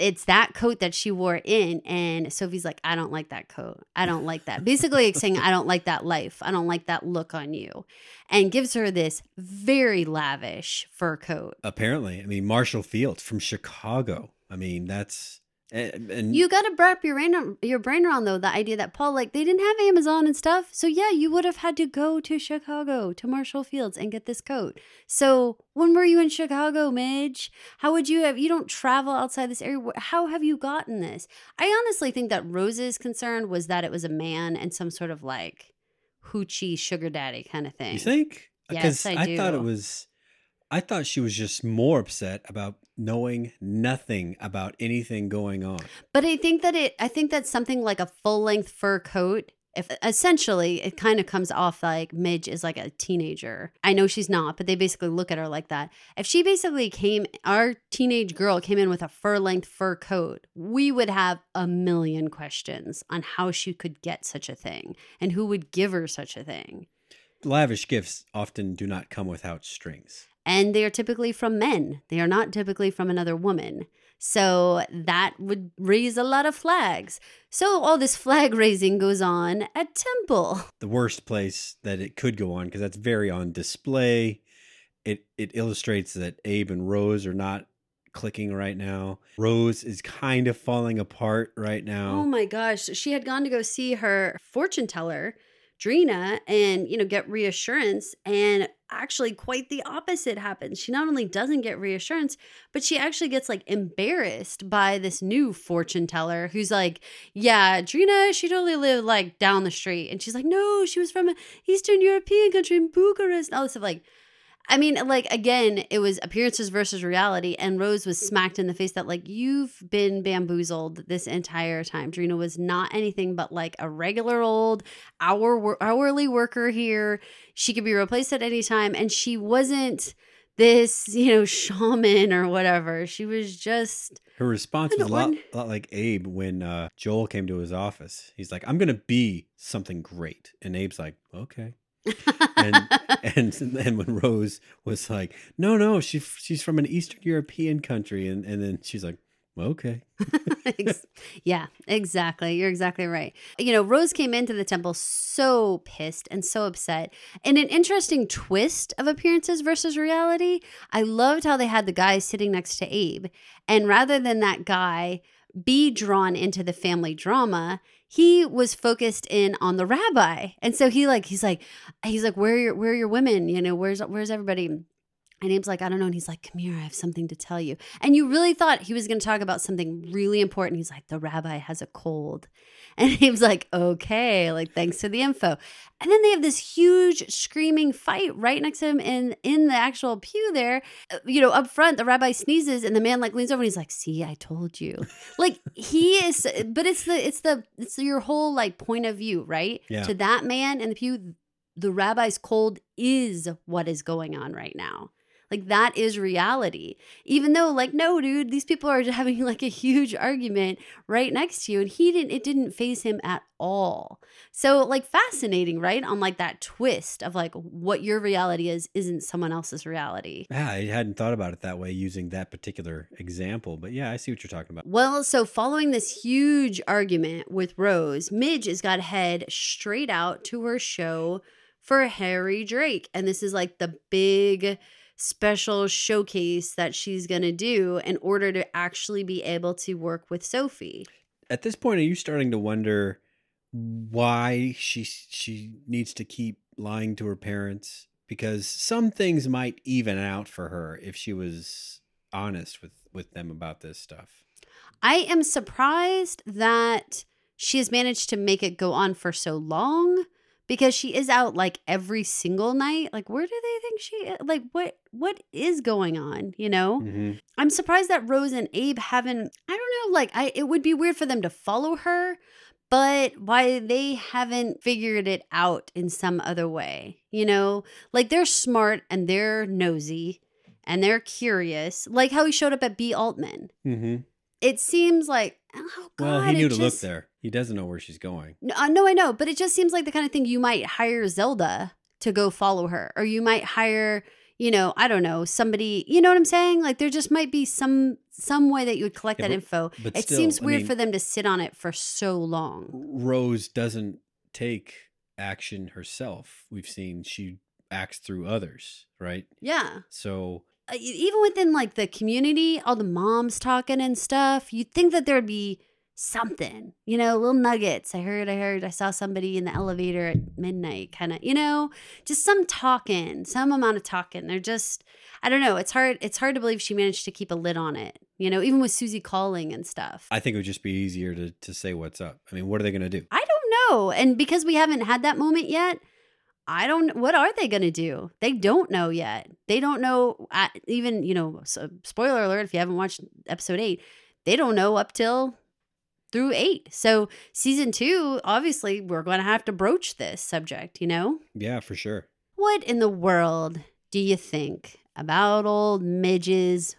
Speaker 3: it's that coat that she wore in and Sophie's like, I don't like that coat. I don't like that. Basically saying I don't like that life. I don't like that look on you. And gives her this very lavish fur coat.
Speaker 2: Apparently, I mean Marshall Fields from Chicago. I mean that's and, and
Speaker 3: You got to wrap your brain your brain around though the idea that Paul like they didn't have Amazon and stuff. So yeah, you would have had to go to Chicago to Marshall Fields and get this coat. So when were you in Chicago, Midge? How would you have? You don't travel outside this area. How have you gotten this? I honestly think that Rose's concern was that it was a man and some sort of like hoochie sugar daddy kind of thing.
Speaker 2: You think?
Speaker 3: Yes, I
Speaker 2: I thought it was. I thought she was just more upset about knowing nothing about anything going on.
Speaker 3: But I think that it I think that something like a full length fur coat if essentially it kind of comes off like Midge is like a teenager. I know she's not, but they basically look at her like that. If she basically came our teenage girl came in with a fur length fur coat, we would have a million questions on how she could get such a thing and who would give her such a thing.
Speaker 2: Lavish gifts often do not come without strings.
Speaker 3: And they are typically from men. They are not typically from another woman. So that would raise a lot of flags. So all this flag raising goes on at Temple.
Speaker 2: The worst place that it could go on because that's very on display. It it illustrates that Abe and Rose are not clicking right now. Rose is kind of falling apart right now.
Speaker 3: Oh my gosh. She had gone to go see her fortune teller, Drina, and, you know, get reassurance. And actually, quite the opposite happens. She not only doesn't get reassurance, but she actually gets like embarrassed by this new fortune teller who's like, Yeah, Drina, she totally lived like down the street. And she's like, No, she was from an Eastern European country in Bucharest. And all this stuff. Like, I mean, like again, it was appearances versus reality, and Rose was smacked in the face that like you've been bamboozled this entire time. Drina was not anything but like a regular old hour hourly worker here. She could be replaced at any time, and she wasn't this you know shaman or whatever. She was just
Speaker 2: Her response
Speaker 3: I
Speaker 2: was a lot, a lot like Abe when uh, Joel came to his office. He's like, "I'm gonna be something great," and Abe's like, "Okay." And and and when Rose was like, "No, no, she she's from an Eastern European country," and and then she's like, "Okay."
Speaker 3: yeah, exactly. You're exactly right. You know, Rose came into the temple so pissed and so upset. And an interesting twist of appearances versus reality, I loved how they had the guy sitting next to Abe. And rather than that guy be drawn into the family drama, he was focused in on the rabbi. And so he like he's like he's like where are your where are your women? You know, where's where's everybody? And Abe's like, I don't know. And he's like, come here, I have something to tell you. And you really thought he was going to talk about something really important. He's like, the rabbi has a cold. And he was like, okay, like, thanks for the info. And then they have this huge screaming fight right next to him in, in the actual pew there. Uh, you know, up front, the rabbi sneezes and the man like leans over and he's like, see, I told you. like he is, but it's the, it's the, it's your whole like point of view, right?
Speaker 2: Yeah.
Speaker 3: To that man in the pew, the rabbi's cold is what is going on right now. Like that is reality. Even though, like, no, dude, these people are having like a huge argument right next to you, and he didn't. It didn't phase him at all. So, like, fascinating, right? On like that twist of like what your reality is isn't someone else's reality.
Speaker 2: Yeah, I hadn't thought about it that way using that particular example, but yeah, I see what you're talking about.
Speaker 3: Well, so following this huge argument with Rose, Midge has got to head straight out to her show for Harry Drake, and this is like the big special showcase that she's going to do in order to actually be able to work with Sophie.
Speaker 2: At this point, are you starting to wonder why she she needs to keep lying to her parents? Because some things might even out for her if she was honest with with them about this stuff.
Speaker 3: I am surprised that she has managed to make it go on for so long because she is out like every single night like where do they think she like what what is going on you know
Speaker 2: Mm-hmm.
Speaker 3: i'm surprised that rose and abe haven't i don't know like i it would be weird for them to follow her but why they haven't figured it out in some other way you know like they're smart and they're nosy and they're curious like how he showed up at b altman
Speaker 2: Mm-hmm.
Speaker 3: it seems like oh god
Speaker 2: Well, he knew to look there. He doesn't know where she's going.
Speaker 3: no, uh, no, I know, but it just seems like the kind of thing you might hire Zelda to go follow her, or you might hire, you know, I don't know, somebody. You know what I'm saying? Like there just might be some some way that you would collect
Speaker 2: Yeah,
Speaker 3: that
Speaker 2: but-
Speaker 3: info.
Speaker 2: but
Speaker 3: it
Speaker 2: still,
Speaker 3: seems
Speaker 2: I
Speaker 3: weird
Speaker 2: mean-
Speaker 3: for them to sit on it for so long.
Speaker 2: Rose doesn't take action herself. We've seen she acts through others, right?
Speaker 3: Yeah,
Speaker 2: So
Speaker 3: Uh, even within like the community, all the moms talking and stuff, you'd think that there would be something, you know, little nuggets. I heard, I heard, I saw somebody in the elevator at midnight, kind of, you know, just some talking, some amount of talking. They're just, I don't know. It's hard. It's hard to believe she managed to keep a lid on it, you know, even with Susie calling and stuff.
Speaker 2: I think it would just be easier to to say what's up. I mean, what are they going to do?
Speaker 3: I don't know. And because we haven't had that moment yet, I don't. What are they going to do? They don't know yet. They don't know. I, Even you know, so, uh, spoiler alert if you haven't watched episode eight, they don't know up till through eight. So season two, obviously, we're going to have to broach this subject. You know,
Speaker 2: Yeah, for sure.
Speaker 3: what in the world do you think about old Midge's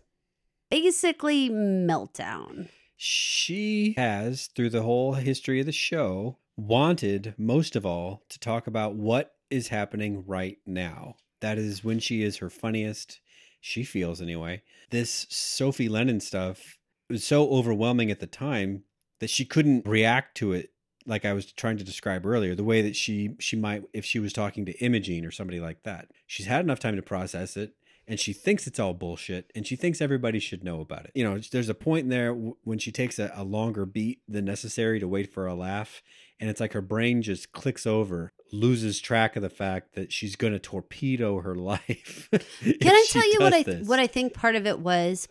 Speaker 3: basically meltdown?
Speaker 2: She has, through the whole history of the show, wanted most of all to talk about what is happening right now. That is when she is her funniest, she feels anyway. This Sophie Lennon stuff was so overwhelming at the time that she couldn't react to it like I was trying to describe earlier, the way that she she might if she was talking to Imogene or somebody like that. She's had enough time to process it and she thinks it's all bullshit and she thinks everybody should know about it. You know, there's a point in there w- when she takes a, a longer beat than necessary to wait for a laugh and it's like her brain just clicks over, loses track of the fact that she's going to torpedo her life.
Speaker 3: Can I tell you what I what I think part of it was?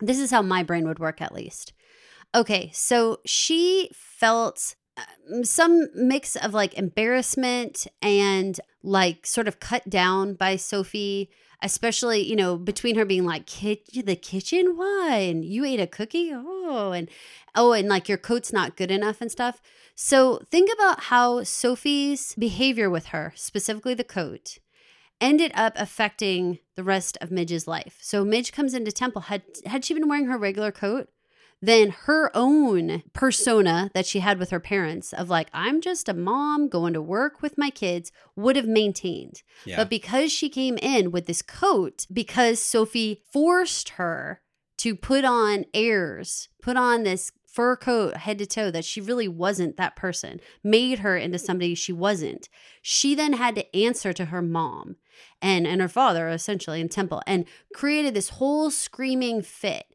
Speaker 3: This is how my brain would work, at least. Okay, so she felt um, some mix of like embarrassment and like sort of cut down by Sophie, especially you know between her being like Kid, the kitchen, why, and you ate a cookie, oh, and oh, and like your coat's not good enough and stuff. So think about how Sophie's behavior with her, specifically the coat, ended up affecting the rest of Midge's life. So Midge comes into temple. Had had she been wearing her regular coat, then her own persona that she had with her parents of like, I'm just a mom going to work with my kids would have maintained.
Speaker 2: Yeah.
Speaker 3: But because she came in with this coat, because Sophie forced her to put on airs, put on this fur coat head to toe that she really wasn't that person, made her into somebody she wasn't. She then had to answer to her mom and and her father essentially in Temple and created this whole screaming fit.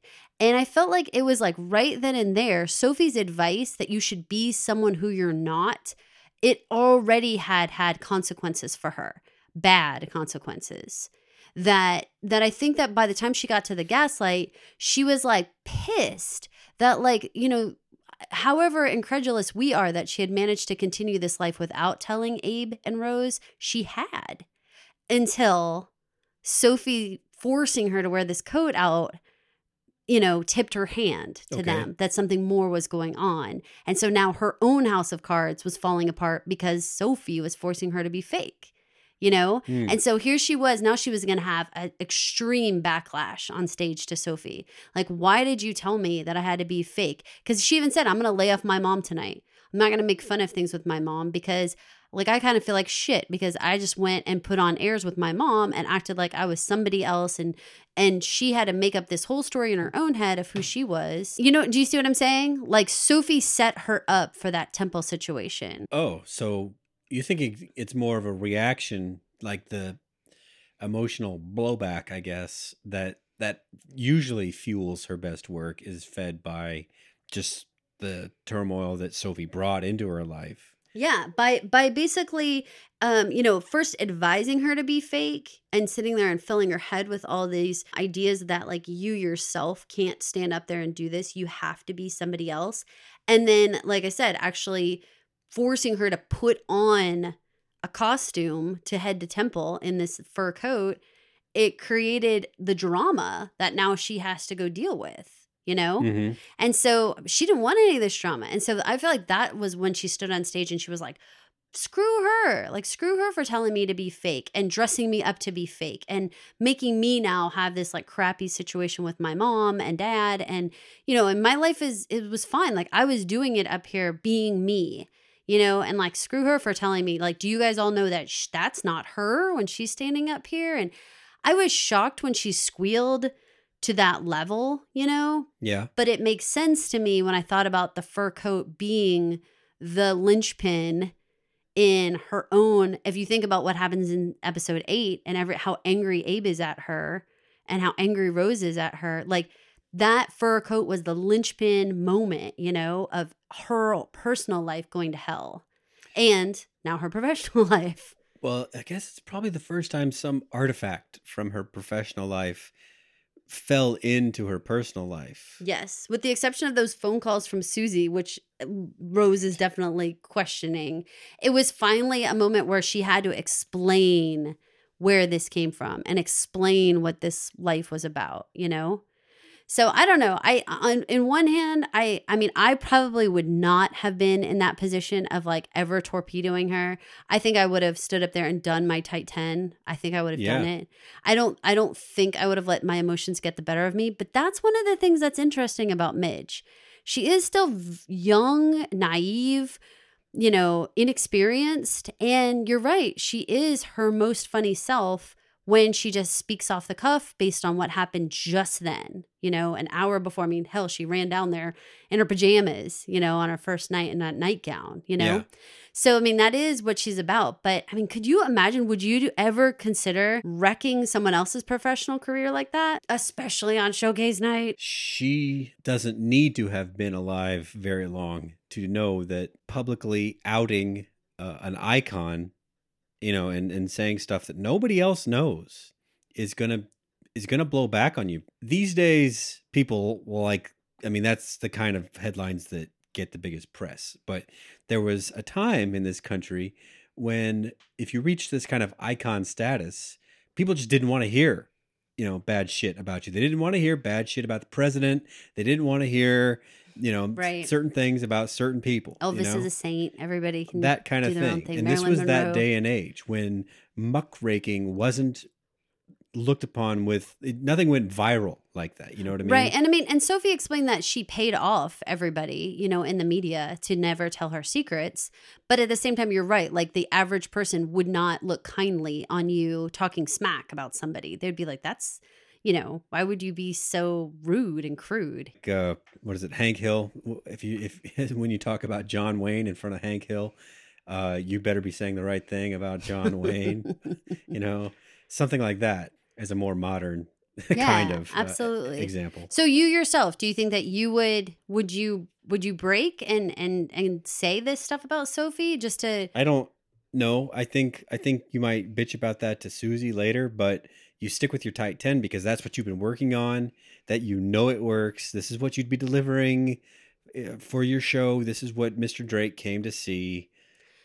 Speaker 3: And I felt like it was like right then and there, Sophie's advice that you should be someone who you're not, it already had had consequences for her, bad consequences. That that I think that by the time she got to the gaslight, she was like pissed that like, you know, however incredulous we are that she had managed to continue this life without telling Abe and Rose, she had. Until Sophie forcing her to wear this coat out you know, tipped her hand to
Speaker 2: Okay.
Speaker 3: them that something more was going on. And so now her own house of cards was falling apart because Sophie was forcing her to be fake, you know?
Speaker 2: Hmm.
Speaker 3: And so here she was. Now she was going to have an extreme backlash on stage to Sophie. Like, why did you tell me that I had to be fake? Because she even said, I'm going to lay off my mom tonight. I'm not going to make fun of things with my mom because, like, I kind of feel like shit because I just went and put on airs with my mom and acted like I was somebody else. And, and she had to make up this whole story in her own head of who she was. You know, do you see what I'm saying? Like, Sophie set her up for that temple situation.
Speaker 2: Oh, so you think it- it's more of a reaction, like the emotional blowback, I guess, that that usually fuels her best work is fed by just the turmoil that Sophie brought into her life.
Speaker 3: Yeah, by by basically um, you know, first advising her to be fake and sitting there and filling her head with all these ideas that like you yourself can't stand up there and do this. You have to be somebody else. And then, like I said, actually forcing her to put on a costume to head to temple in this fur coat, it created the drama that now she has to go deal with, you know?
Speaker 2: Mhm.
Speaker 3: And so she didn't want any of this drama. And so I feel like that was when she stood on stage and she was like, screw her. Like, screw her for telling me to be fake and dressing me up to be fake and making me now have this like crappy situation with my mom and dad. And, you know, and my life is, it was fine. Like, I was doing it up here being me. You know, and like screw her for telling me, like, do you guys all know that sh- that's not her when she's standing up here? And I was shocked when she squealed to that level, you know,
Speaker 2: Yeah.
Speaker 3: but it makes sense to me when I thought about the fur coat being the linchpin in her own. If you think about what happens in episode eight and every how angry Abe is at her and how angry Rose is at her, like that fur coat was the linchpin moment, you know, of her personal life going to hell and now her professional life.
Speaker 2: Well, I guess it's probably the first time some artifact from her professional life fell into her personal life.
Speaker 3: Yes, with the exception of those phone calls from Susie, which uh, Rose is definitely questioning. It was finally a moment where she had to explain where this came from and explain what this life was about, you know? So I don't know. I on in one hand, I I mean, I probably would not have been in that position of like ever torpedoing her. I think I would have stood up there and done my tight 10. I think I would have done it. I don't I don't think I would have let my emotions get the better of me, but that's one of the things that's interesting about Midge. She is still young, naive, you know, inexperienced, and you're right, she is her most funny self when she just speaks off the cuff based on what happened just then, you know, an hour before. I mean, hell, she ran down there in her pajamas, you know, on her first night in that nightgown, you know?
Speaker 2: Yeah.
Speaker 3: So, I mean, that is what she's about. But I mean, could you imagine? Would you ever consider wrecking someone else's professional career like that, especially on showcase night?
Speaker 2: She doesn't need to have been alive very long to know that publicly outing uh, an icon, you know, and, and saying stuff that nobody else knows is gonna is gonna blow back on you. These days, people will like. I mean, that's the kind of headlines that get the biggest press. But there was a time in this country when, if you reached this kind of icon status, people just didn't want to hear you know bad shit about you they didn't want to hear bad shit about the president they didn't want to hear you know
Speaker 3: Right.
Speaker 2: certain things about certain people you
Speaker 3: Elvis
Speaker 2: know?
Speaker 3: is a saint. Everybody can
Speaker 2: that kind of thing.
Speaker 3: thing.
Speaker 2: and this
Speaker 3: Marilyn
Speaker 2: was that day and age when muckraking wasn't looked upon with nothing went viral like that. You know what I mean?
Speaker 3: Right. And I mean, and Sophie explained that she paid off everybody, you know, in the media to never tell her secrets. But at the same time, you're right. Like the average person would not look kindly on you talking smack about somebody. They'd be like, that's, you know, why would you be so rude and crude?
Speaker 2: Like, uh, what is it, Hank Hill? If you if when you talk about John Wayne in front of Hank Hill, uh, you better be saying the right thing about John Wayne. you know, something like that as a more modern
Speaker 3: Yeah,
Speaker 2: kind of uh,
Speaker 3: absolutely.
Speaker 2: example.
Speaker 3: So you yourself, do you think that you would would you would you break and and and say this stuff about Sophie just to
Speaker 2: I don't know. I think I think you might bitch about that to Susie later, but you stick with your tight 10 because that's what you've been working on, that you know it works. This is what you'd be delivering uh, for your show. This is what Mr. Drake came to see.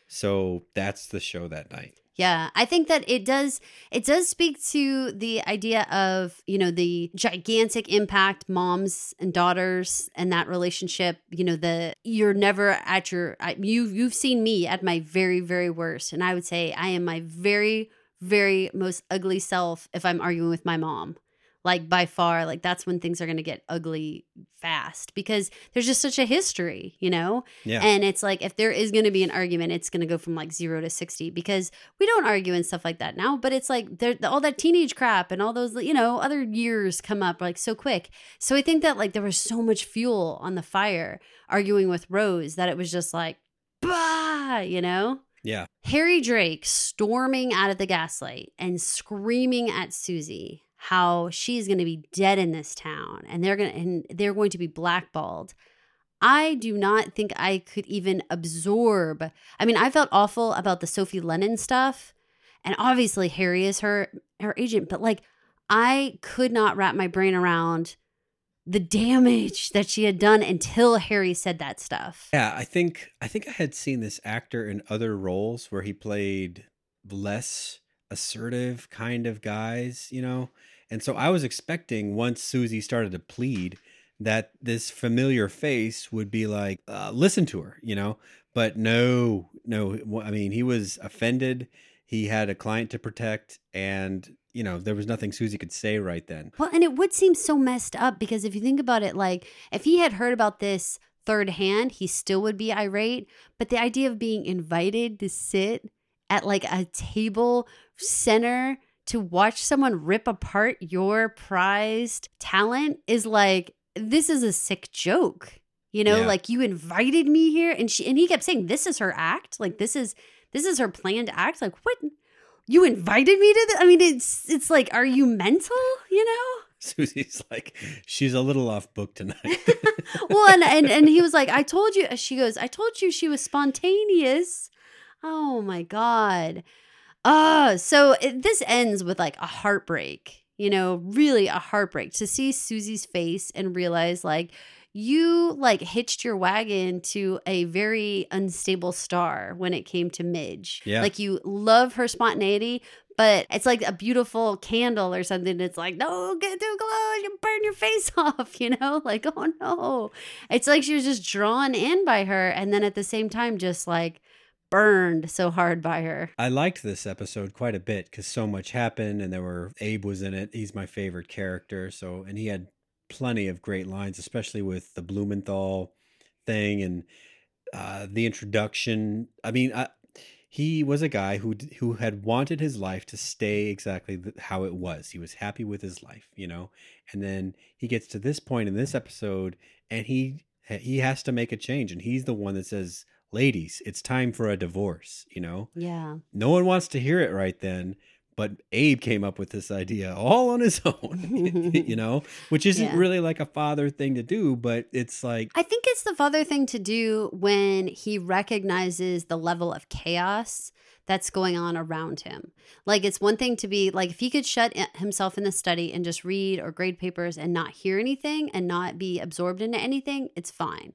Speaker 2: So that's the show that night.
Speaker 3: Yeah, I think that it does it does speak to the idea of, you know, the gigantic impact moms and daughters and that relationship, you know, the you're never at your you you've seen me at my very very worst and I would say I am my very very most ugly self if I'm arguing with my mom. Like by far, like that's when things are going to get ugly fast because there's just such a history, you know?
Speaker 2: Yeah.
Speaker 3: And it's like if there is going to be an argument, it's going to go from like zero to 60 because we don't argue and stuff like that now. But it's like there, all that teenage crap and all those, you know, other years come up like so quick. So I think that like there was so much fuel on the fire arguing with Rose that it was just like, bah, you know?
Speaker 2: Yeah.
Speaker 3: Harry Drake storming out of the gaslight and screaming at Susie how she's going to be dead in this town and they're going to and they're going to be blackballed. I do not think I could even absorb. I mean, I felt awful about the Sophie Lennon stuff and obviously Harry is her her agent, but like I could not wrap my brain around the damage that she had done until Harry said that stuff.
Speaker 2: Yeah, I think I think I had seen this actor in other roles where he played less assertive kind of guys, you know. And so I was expecting once Susie started to plead that this familiar face would be like, uh, listen to her, you know. But no, no. I mean, he was offended. He had a client to protect, and you know there was nothing Susie could say right then.
Speaker 3: Well, and it would seem so messed up because if you think about it, like if he had heard about this third hand, he still would be irate. But the idea of being invited to sit at like a table center to watch someone rip apart your prized talent is like, this is a sick joke. You know,
Speaker 2: Yeah.
Speaker 3: like you invited me here and she and he kept saying this is her act. Like this is this is her planned act. Like what you invited me to this? I mean, it's it's like, are you mental? You know?
Speaker 2: Susie's like, she's a little off book tonight.
Speaker 3: well, and, and and he was like, I told you. She goes, I told you she was spontaneous. Oh my god. Uh, so it, this ends with like a heartbreak. You know, really a heartbreak to see Susie's face and realize like you like hitched your wagon to a very unstable star when it came to Midge.
Speaker 2: Yeah.
Speaker 3: Like you love her spontaneity, but it's like a beautiful candle or something. It's like, no, get too close, you burn your face off, you know? Like, oh no. It's like she was just drawn in by her and then at the same time just like burned so hard by her.
Speaker 2: I liked this episode quite a bit because so much happened, and there were Abe was in it. He's my favorite character. So, and he had plenty of great lines, especially with the Blumenthal thing and uh, the introduction. I mean, I, he was a guy who who had wanted his life to stay exactly how it was. He was happy with his life, you know. And then he gets to this point in this episode, and he he has to make a change, and he's the one that says. Ladies, it's time for a divorce, you know?
Speaker 3: Yeah.
Speaker 2: No one wants to hear it right then, but Abe came up with this idea all on his own, you know, which isn't
Speaker 3: Yeah.
Speaker 2: really like a father thing to do, but it's like,
Speaker 3: I think it's the father thing to do when he recognizes the level of chaos that's going on around him. Like, it's one thing to be like, if he could shut himself in the study and just read or grade papers and not hear anything and not be absorbed into anything, it's fine.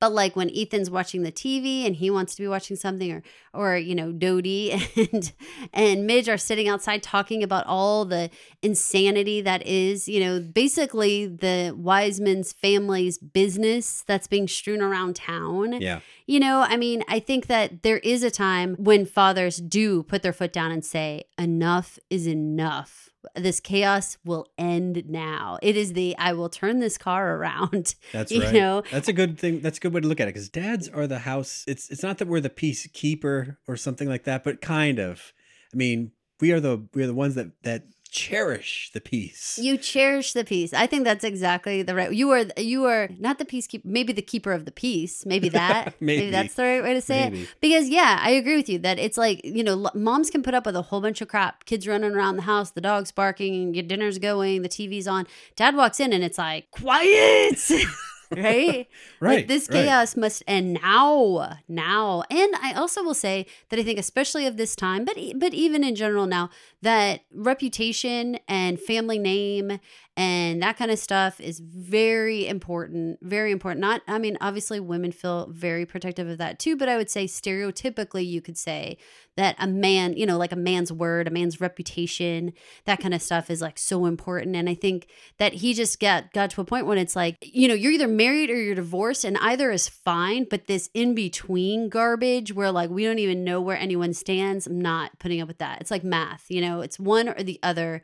Speaker 3: But like when Ethan's watching the TV and he wants to be watching something, or, or you know, Dodie and and Midge are sitting outside talking about all the insanity that is, you know, basically the Weissman's family's business that's being strewn around town
Speaker 2: yeah,
Speaker 3: You know, I mean, I think that there is a time when fathers do put their foot down and say, enough is enough. This chaos will end now. It is the I will turn this car around.
Speaker 2: That's
Speaker 3: you
Speaker 2: right.
Speaker 3: know?
Speaker 2: That's a good thing. That's a good way to look at it because dads are the house. It's it's not that we're the peacekeeper or something like that, but kind of. I mean, we are the we are the ones that that cherish the peace.
Speaker 3: You cherish the peace. I think that's exactly the right. You are you are not the peacekeeper, maybe the keeper of the peace. Maybe that.
Speaker 2: Maybe.
Speaker 3: that's the right way to say
Speaker 2: Maybe.
Speaker 3: it. Because yeah, I agree with you that it's like you know l- moms can put up with a whole bunch of crap. Kids running around the house, the dog's barking, your dinner's going, the TV's on. Dad walks in and it's like quiet. right?
Speaker 2: Right,
Speaker 3: Like this
Speaker 2: right.
Speaker 3: chaos must end now, now. And I also will say that I think, especially of this time, but but even in general now, that reputation and family name and that kind of stuff is very important. Very important. Not, I mean, obviously, women feel very protective of that too. But I would say, stereotypically, you could say that a man, you know, like a man's word, a man's reputation, that kind of stuff is like so important. And I think that he just got got to a point when it's like, you know, you're either married or you're divorced, and either is fine, but this in between garbage where like we don't even know where anyone stands, I'm not putting up with that. It's like math, you know, it's one or the other.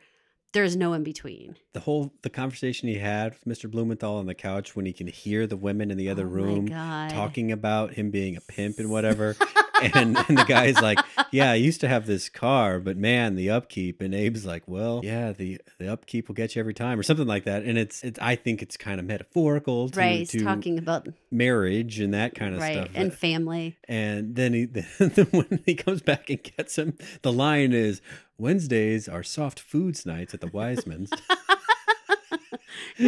Speaker 3: There's no in between.
Speaker 2: the whole the conversation he had with Mr. Blumenthal on the couch when he can hear the women in the other
Speaker 3: Oh
Speaker 2: room talking about him being a pimp and whatever. and and the guy's like, "Yeah, I used to have this car, but man, the upkeep." And Abe's like, "Well, yeah, the the upkeep will get you every time, or something like that." And it's it's I think it's kind of metaphorical to,
Speaker 3: right. He's
Speaker 2: to
Speaker 3: talking about
Speaker 2: marriage and that kind of
Speaker 3: right
Speaker 2: stuff.
Speaker 3: and family.
Speaker 2: And then he then when he comes back and gets him, the line is Wednesdays are soft foods nights at the Weissman's.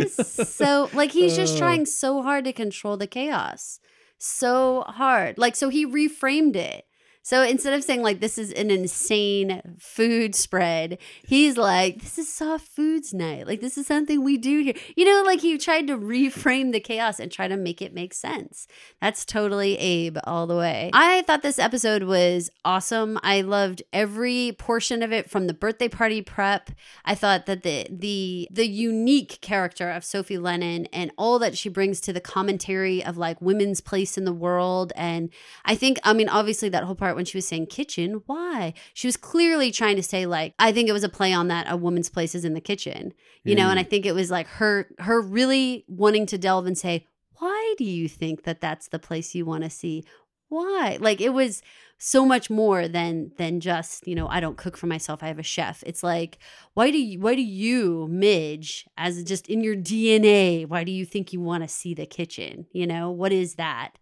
Speaker 3: so like he's just
Speaker 2: Oh.
Speaker 3: trying so hard to control the chaos so hard. Like so he reframed it so instead of saying like this is an insane food spread he's like this is soft foods night. Like this is something we do here. You know like he tried to reframe the chaos and try to make it make sense. That's totally abe all the way. I thought this episode was awesome. I loved every portion of it from the birthday party prep. I thought that the the the unique character of Sophie Lennon and all that she brings to the commentary of like women's place in the world. And I think I mean obviously that whole part when she was saying kitchen why? She was clearly trying to say like I think it was a play on that a woman's place is in the kitchen you know and I mm. think it was like her her really wanting to delve and say why do you think that that's the place you want to see why? Like it was so much more than than just you know i don't cook for myself i have a chef. It's like why do you why do you midge as just in your dna why do you think you want to see the kitchen? You know what is that?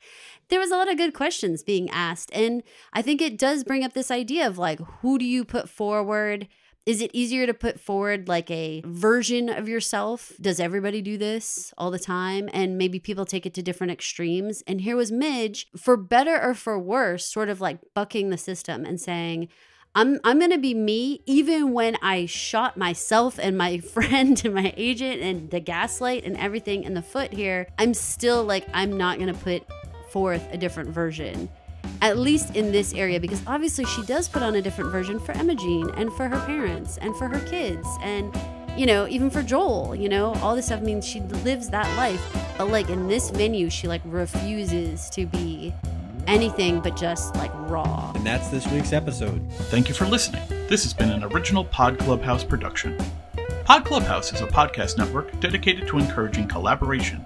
Speaker 3: There was a lot of good questions being asked and i think it does bring up this idea of like who do you put forward is it easier to put forward like a version of yourself? Does everybody do this all the time? And maybe people take it to different extremes. And here was Midge, for better or for worse, sort of like bucking the system and saying, I'm I'm gonna be me even when I shot myself and my friend and my agent and the gaslight and everything in the foot here. I'm still like I'm not gonna put forth a different version at least in this area, because obviously she does put on a different version for Imogene and for her parents and for her kids and you know, even for Joel, you know, all this stuff means she lives that life. But like in this venue, she like refuses to be anything but just like raw.
Speaker 2: and that's this week's episode.
Speaker 1: Thank you for listening. This has been an original Pod Clubhouse production. Pod Clubhouse is a podcast network dedicated to encouraging collaboration